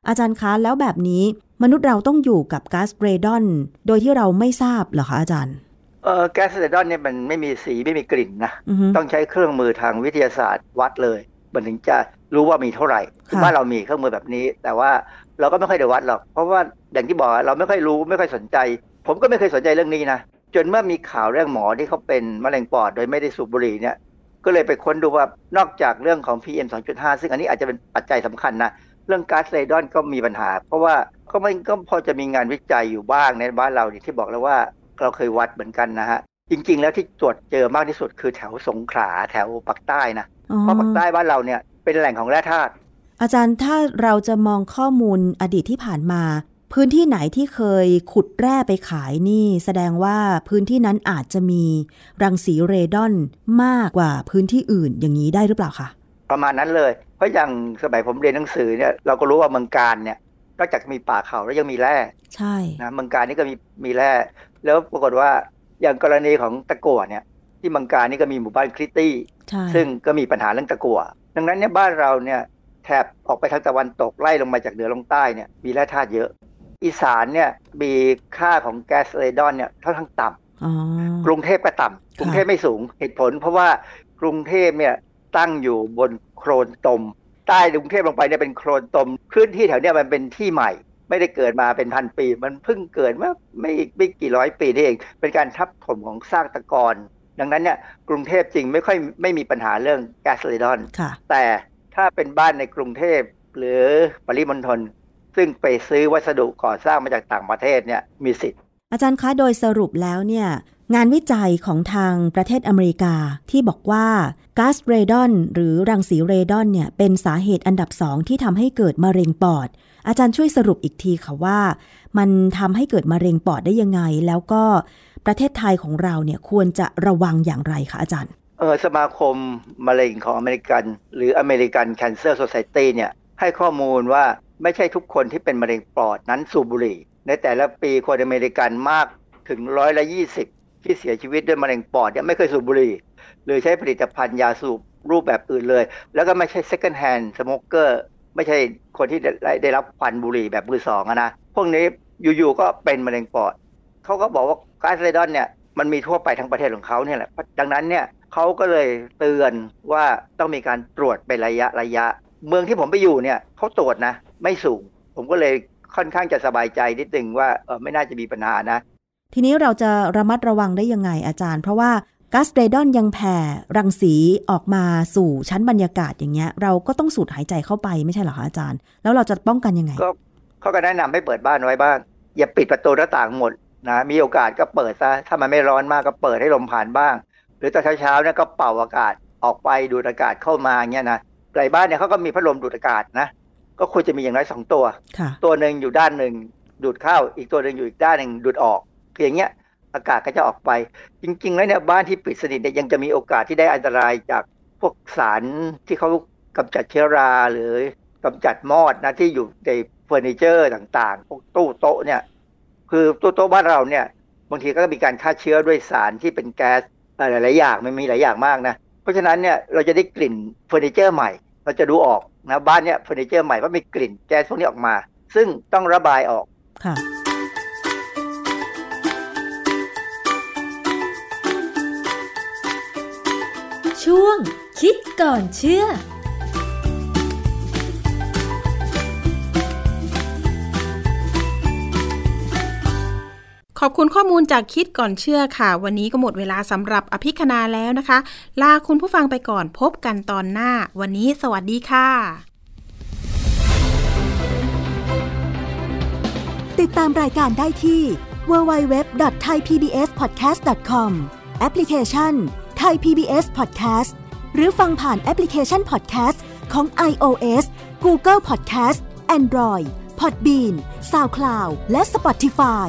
S6: อาจารย์คะแล้วแบบนี้มนุษย์เราต้องอยู่กับก๊าซเรดอน โดยที่เราไม่ทราบเหรอคะอาจารย์
S7: เออแก๊สเรดอนเนี่ยมันไม่มีสีไม่มีกลิ่นนะ
S6: อือฮึ
S7: ต้องใช้เครื่องมือทางวิทยาศาสตร์วัดเลย มันถึงจะรู้ว่ามีเท่าไหร่
S6: ค่ะ
S7: บ้านเรามีเครื่องมือแบบนี้ แต่ว่าเราก็ไม่ค่อยได้วัดหรอกเพราะว่าอย่างที่บอกเราไม่ค่อยรู้ไม่ค่อยสนใจ ผมก็ไม่เคยสนใจเรื่องนี้นะจนเมื่อมีข่าวเรื่องหมอที่เขาเป็นมะเร็งปอดโดยไม่ได้สูบบุหรี่เนี่ยก็เลยไปค้นดูว่านอกจากเรื่องของ PM 2.5 ซึ่งอันนี้อาจจะเป็นปัจจัยสำคัญนะ เรื่องก๊าซเรดอนก็มีปัญหา เพราะว่าก็ไม่ก็พอจะมีงานวิจัยอยู่บ้างในบ้านเราเนี่ยที่บอกแล้วว่าเราเคยวัดเหมือนกันนะฮะ จริง ๆ แล้วที่ตรวจเจอมากที่สุดคือแถวสงขลาแถวปากใต้นะ
S6: อ๋อ
S7: เพราะปากใต้บ้านเราเนี่ยเป็นแหล่งของแร่ธาตุ
S6: อาจารย์ถ้าเราจะมองข้อมูลอดีตที่ผ่านมา พื้นที่ไหนที่เคยขุดแร่ไปขายนี่ แสดงว่าพื้นที่นั้นอาจจะมีรังสีเรดอนมากกว่าพื้นที่อื่นอย่างนี้ได้หรือเปล่าคะ
S7: ประมาณนั้นเลย เพราะอย่างสมัยผมเรียนหนังสือเนี่ยเราก็รู้ว่าเมืองการเนี่ยนอกจากมีป่าเขาแล้วยังมีแร่
S6: ใช่
S7: นะเมืองการนี่ก็มีมีแร่แล้วปรากฏว่าอย่างกรณีของตะกั่วเนี่ย ที่เมืองการนี่ก็มีหมู่บ้านคริตตี้
S6: ใช่
S7: ซึ่งก็มีปัญหาเรื่องตะกั่วดังนั้นเนี่ยบ้านเราเนี่ยแถบออกไปทางตะวันตกไล่ลงมาจากเหนือลงใต้เนี่ยมีแร่ธาตุเยอะ อีสานเนี่ยมีค่าของแก๊สเรดอนเนี่ยค่อนข้างต่ำกรุงเทพก็ต่ำกรุงเทพไม่สูงเหตุผล เพราะว่ากรุงเทพเนี่ยตั้งอยู่บน โครนตม ใต้กรุงเทพลงไปเนี่ยเป็นโครนตมพื้นที่แถวเนี้ยมันเป็นที่ใหม่ ไม่ได้เกิดมาเป็นพันปี มันเพิ่งเกิดเมื่อไม่ไม่กี่ร้อยปีนี่เอง เป็นการทับถมของสร้างตะกอนดังนั้นเนี่ยกรุงเทพจริงไม่ค่อยไม่มีปัญหาเรื่องแก๊สเรดอนแต่ถ้าเป็นบ้านในกรุงเทพหรือปริมณฑลซึ่งไปซื้อวัสดุก่อสร้างมาจากต่างประเทศเนี่ยมีสิทธิ์
S6: อาจารย์คะโดยสรุปแล้วเนี่ยงานวิจัยของทางประเทศอเมริกาที่บอกว่าก๊าซเรดอนหรือรังสีเรดอนเนี่ยเป็นสาเหตุอันดับสองที่ทำให้เกิดมะเร็งปอด อาจารย์ช่วยสรุปอีกทีค่ะว่า มันทำให้เกิดมะเร็งปอดได้ยังไง แล้วก็ประเทศไทยของเราเนี่ยควรจะระวังอย่างไรคะอาจารย์
S7: เออสมาคมมะเร็งของอเมริกัน หรืออเมริกันแคนเซอร์โซซตี้เนี่ยให้ข้อมูลว่าไม่ใช่ทุกคนที่เป็นมะเร็งปอดนั้นสูบบุหรี่ในแต่ละปีคนอเมริกันมากถึงร้อยละยี่สิบที่เสียชีวิตด้วยมะเร็งปอดเนี่ยไม่เคยสูบบุหรี่ หรือใช้ผลิตภัณฑ์ยาสูบรูปแบบอื่นเลย แล้วก็ไม่ใช่ second hand smoker ไม่ใช่คนที่ได้ได้รับควันบุหรี่แบบมือสองนะพวกนี้อยู่ๆก็เป็นมะเร็งปอดเขาก็บอกว่าก๊าซเรดอนเนี่ยมันมีทั่วไปทั้งประเทศของเขาเนี่ยแหละดังนั้นเนี่ยเขาก็เลยเตือนว่าต้องมีการตรวจเป็นระยะระยะ เมืองที่ผมไปอยู่เนี่ยเขาตรวจนะ ไม่สูง ผมก็เลย ค่อนข้างจะสบายใจนิดนึงว่าเออไม่น่าจะมีปัญหานะ
S6: ทีนี้เราจะระมัดระวังได้ยังไงอาจารย์ เพราะว่าก๊าซเรดอนยังแผ่รังสีออกมาสู่ชั้นบรรยากาศอย่างเงี้ย เราก็ต้องสูดหายใจเข้าไปไม่ใช่หรอคะอาจารย์ แล้วเราจะป้องกันยังไง
S7: ก็เขาก็แนะนำให้เปิดบ้านไว้บ้าง อย่าปิดประตูหน้าต่างหมดนะมีโอกาสก็เปิดซะถ้ามันไม่ร้อนมากก็เปิดให้ลมผ่านบ้าง หรือตอนเช้าๆเนี่ยก็เป่าอากาศออกไปดูดอากาศเข้ามาเงี้ยนะหลายบ้านเนี่ยเขาก็มีพัดลมดูดอากาศนะ ก็ควรจะมีอย่างน้อยสองตัว ตัวหนึ่งอยู่ด้านหนึ่งดูดเข้า อีกตัวหนึ่งอยู่อีกด้านหนึ่งดูดออกคืออย่างเงี้ยอากาศก็จะออกไป จริง ๆ แล้วเนี่ยบ้านที่ปิดสนิทเนี่ยยังจะมีโอกาสที่ได้อันตรายจากพวกสารที่เขากำจัดเชื้อราหรือกำจัดมอดนะที่อยู่ในเฟอร์นิเจอร์ต่างๆพวกตู้โต๊ะเนี่ย คือตัวโต๊ะบ้านเราเนี่ยบางทีก็มีการฆ่าเชื้อด้วยสารที่เป็นแก๊สหลายๆอย่างมันมีหลายอย่างมากนะ เพราะฉะนั้นเนี่ยเราจะได้กลิ่นเฟอร์นิเจอร์ใหม่ เราจะดูออก นะบ้านเนี่ยเฟอร์นิเจอร์ใหม่ว่ามีกลิ่นแก๊สพวกนี้ออกมา ซึ่งต้องระบายออก
S6: ค่ะ
S5: ช่วงคิดก่อนเชื่อ
S2: ขอบคุณข้อมูลจากคิดก่อนเชื่อค่ะ วันนี้ก็หมดเวลาสำหรับอภิคณาแล้วนะคะ ลาคุณผู้ฟังไปก่อนพบกันตอนหน้า วันนี้สวัสดีค่ะ
S6: ติดตามรายการได้ที่ www.thaipbspodcast.com แอปพลิเคชัน Thai PBS Podcast หรือฟังผ่านแอปพลิเคชัน Podcast ของ iOS Google Podcast Android Podbean SoundCloud และ Spotify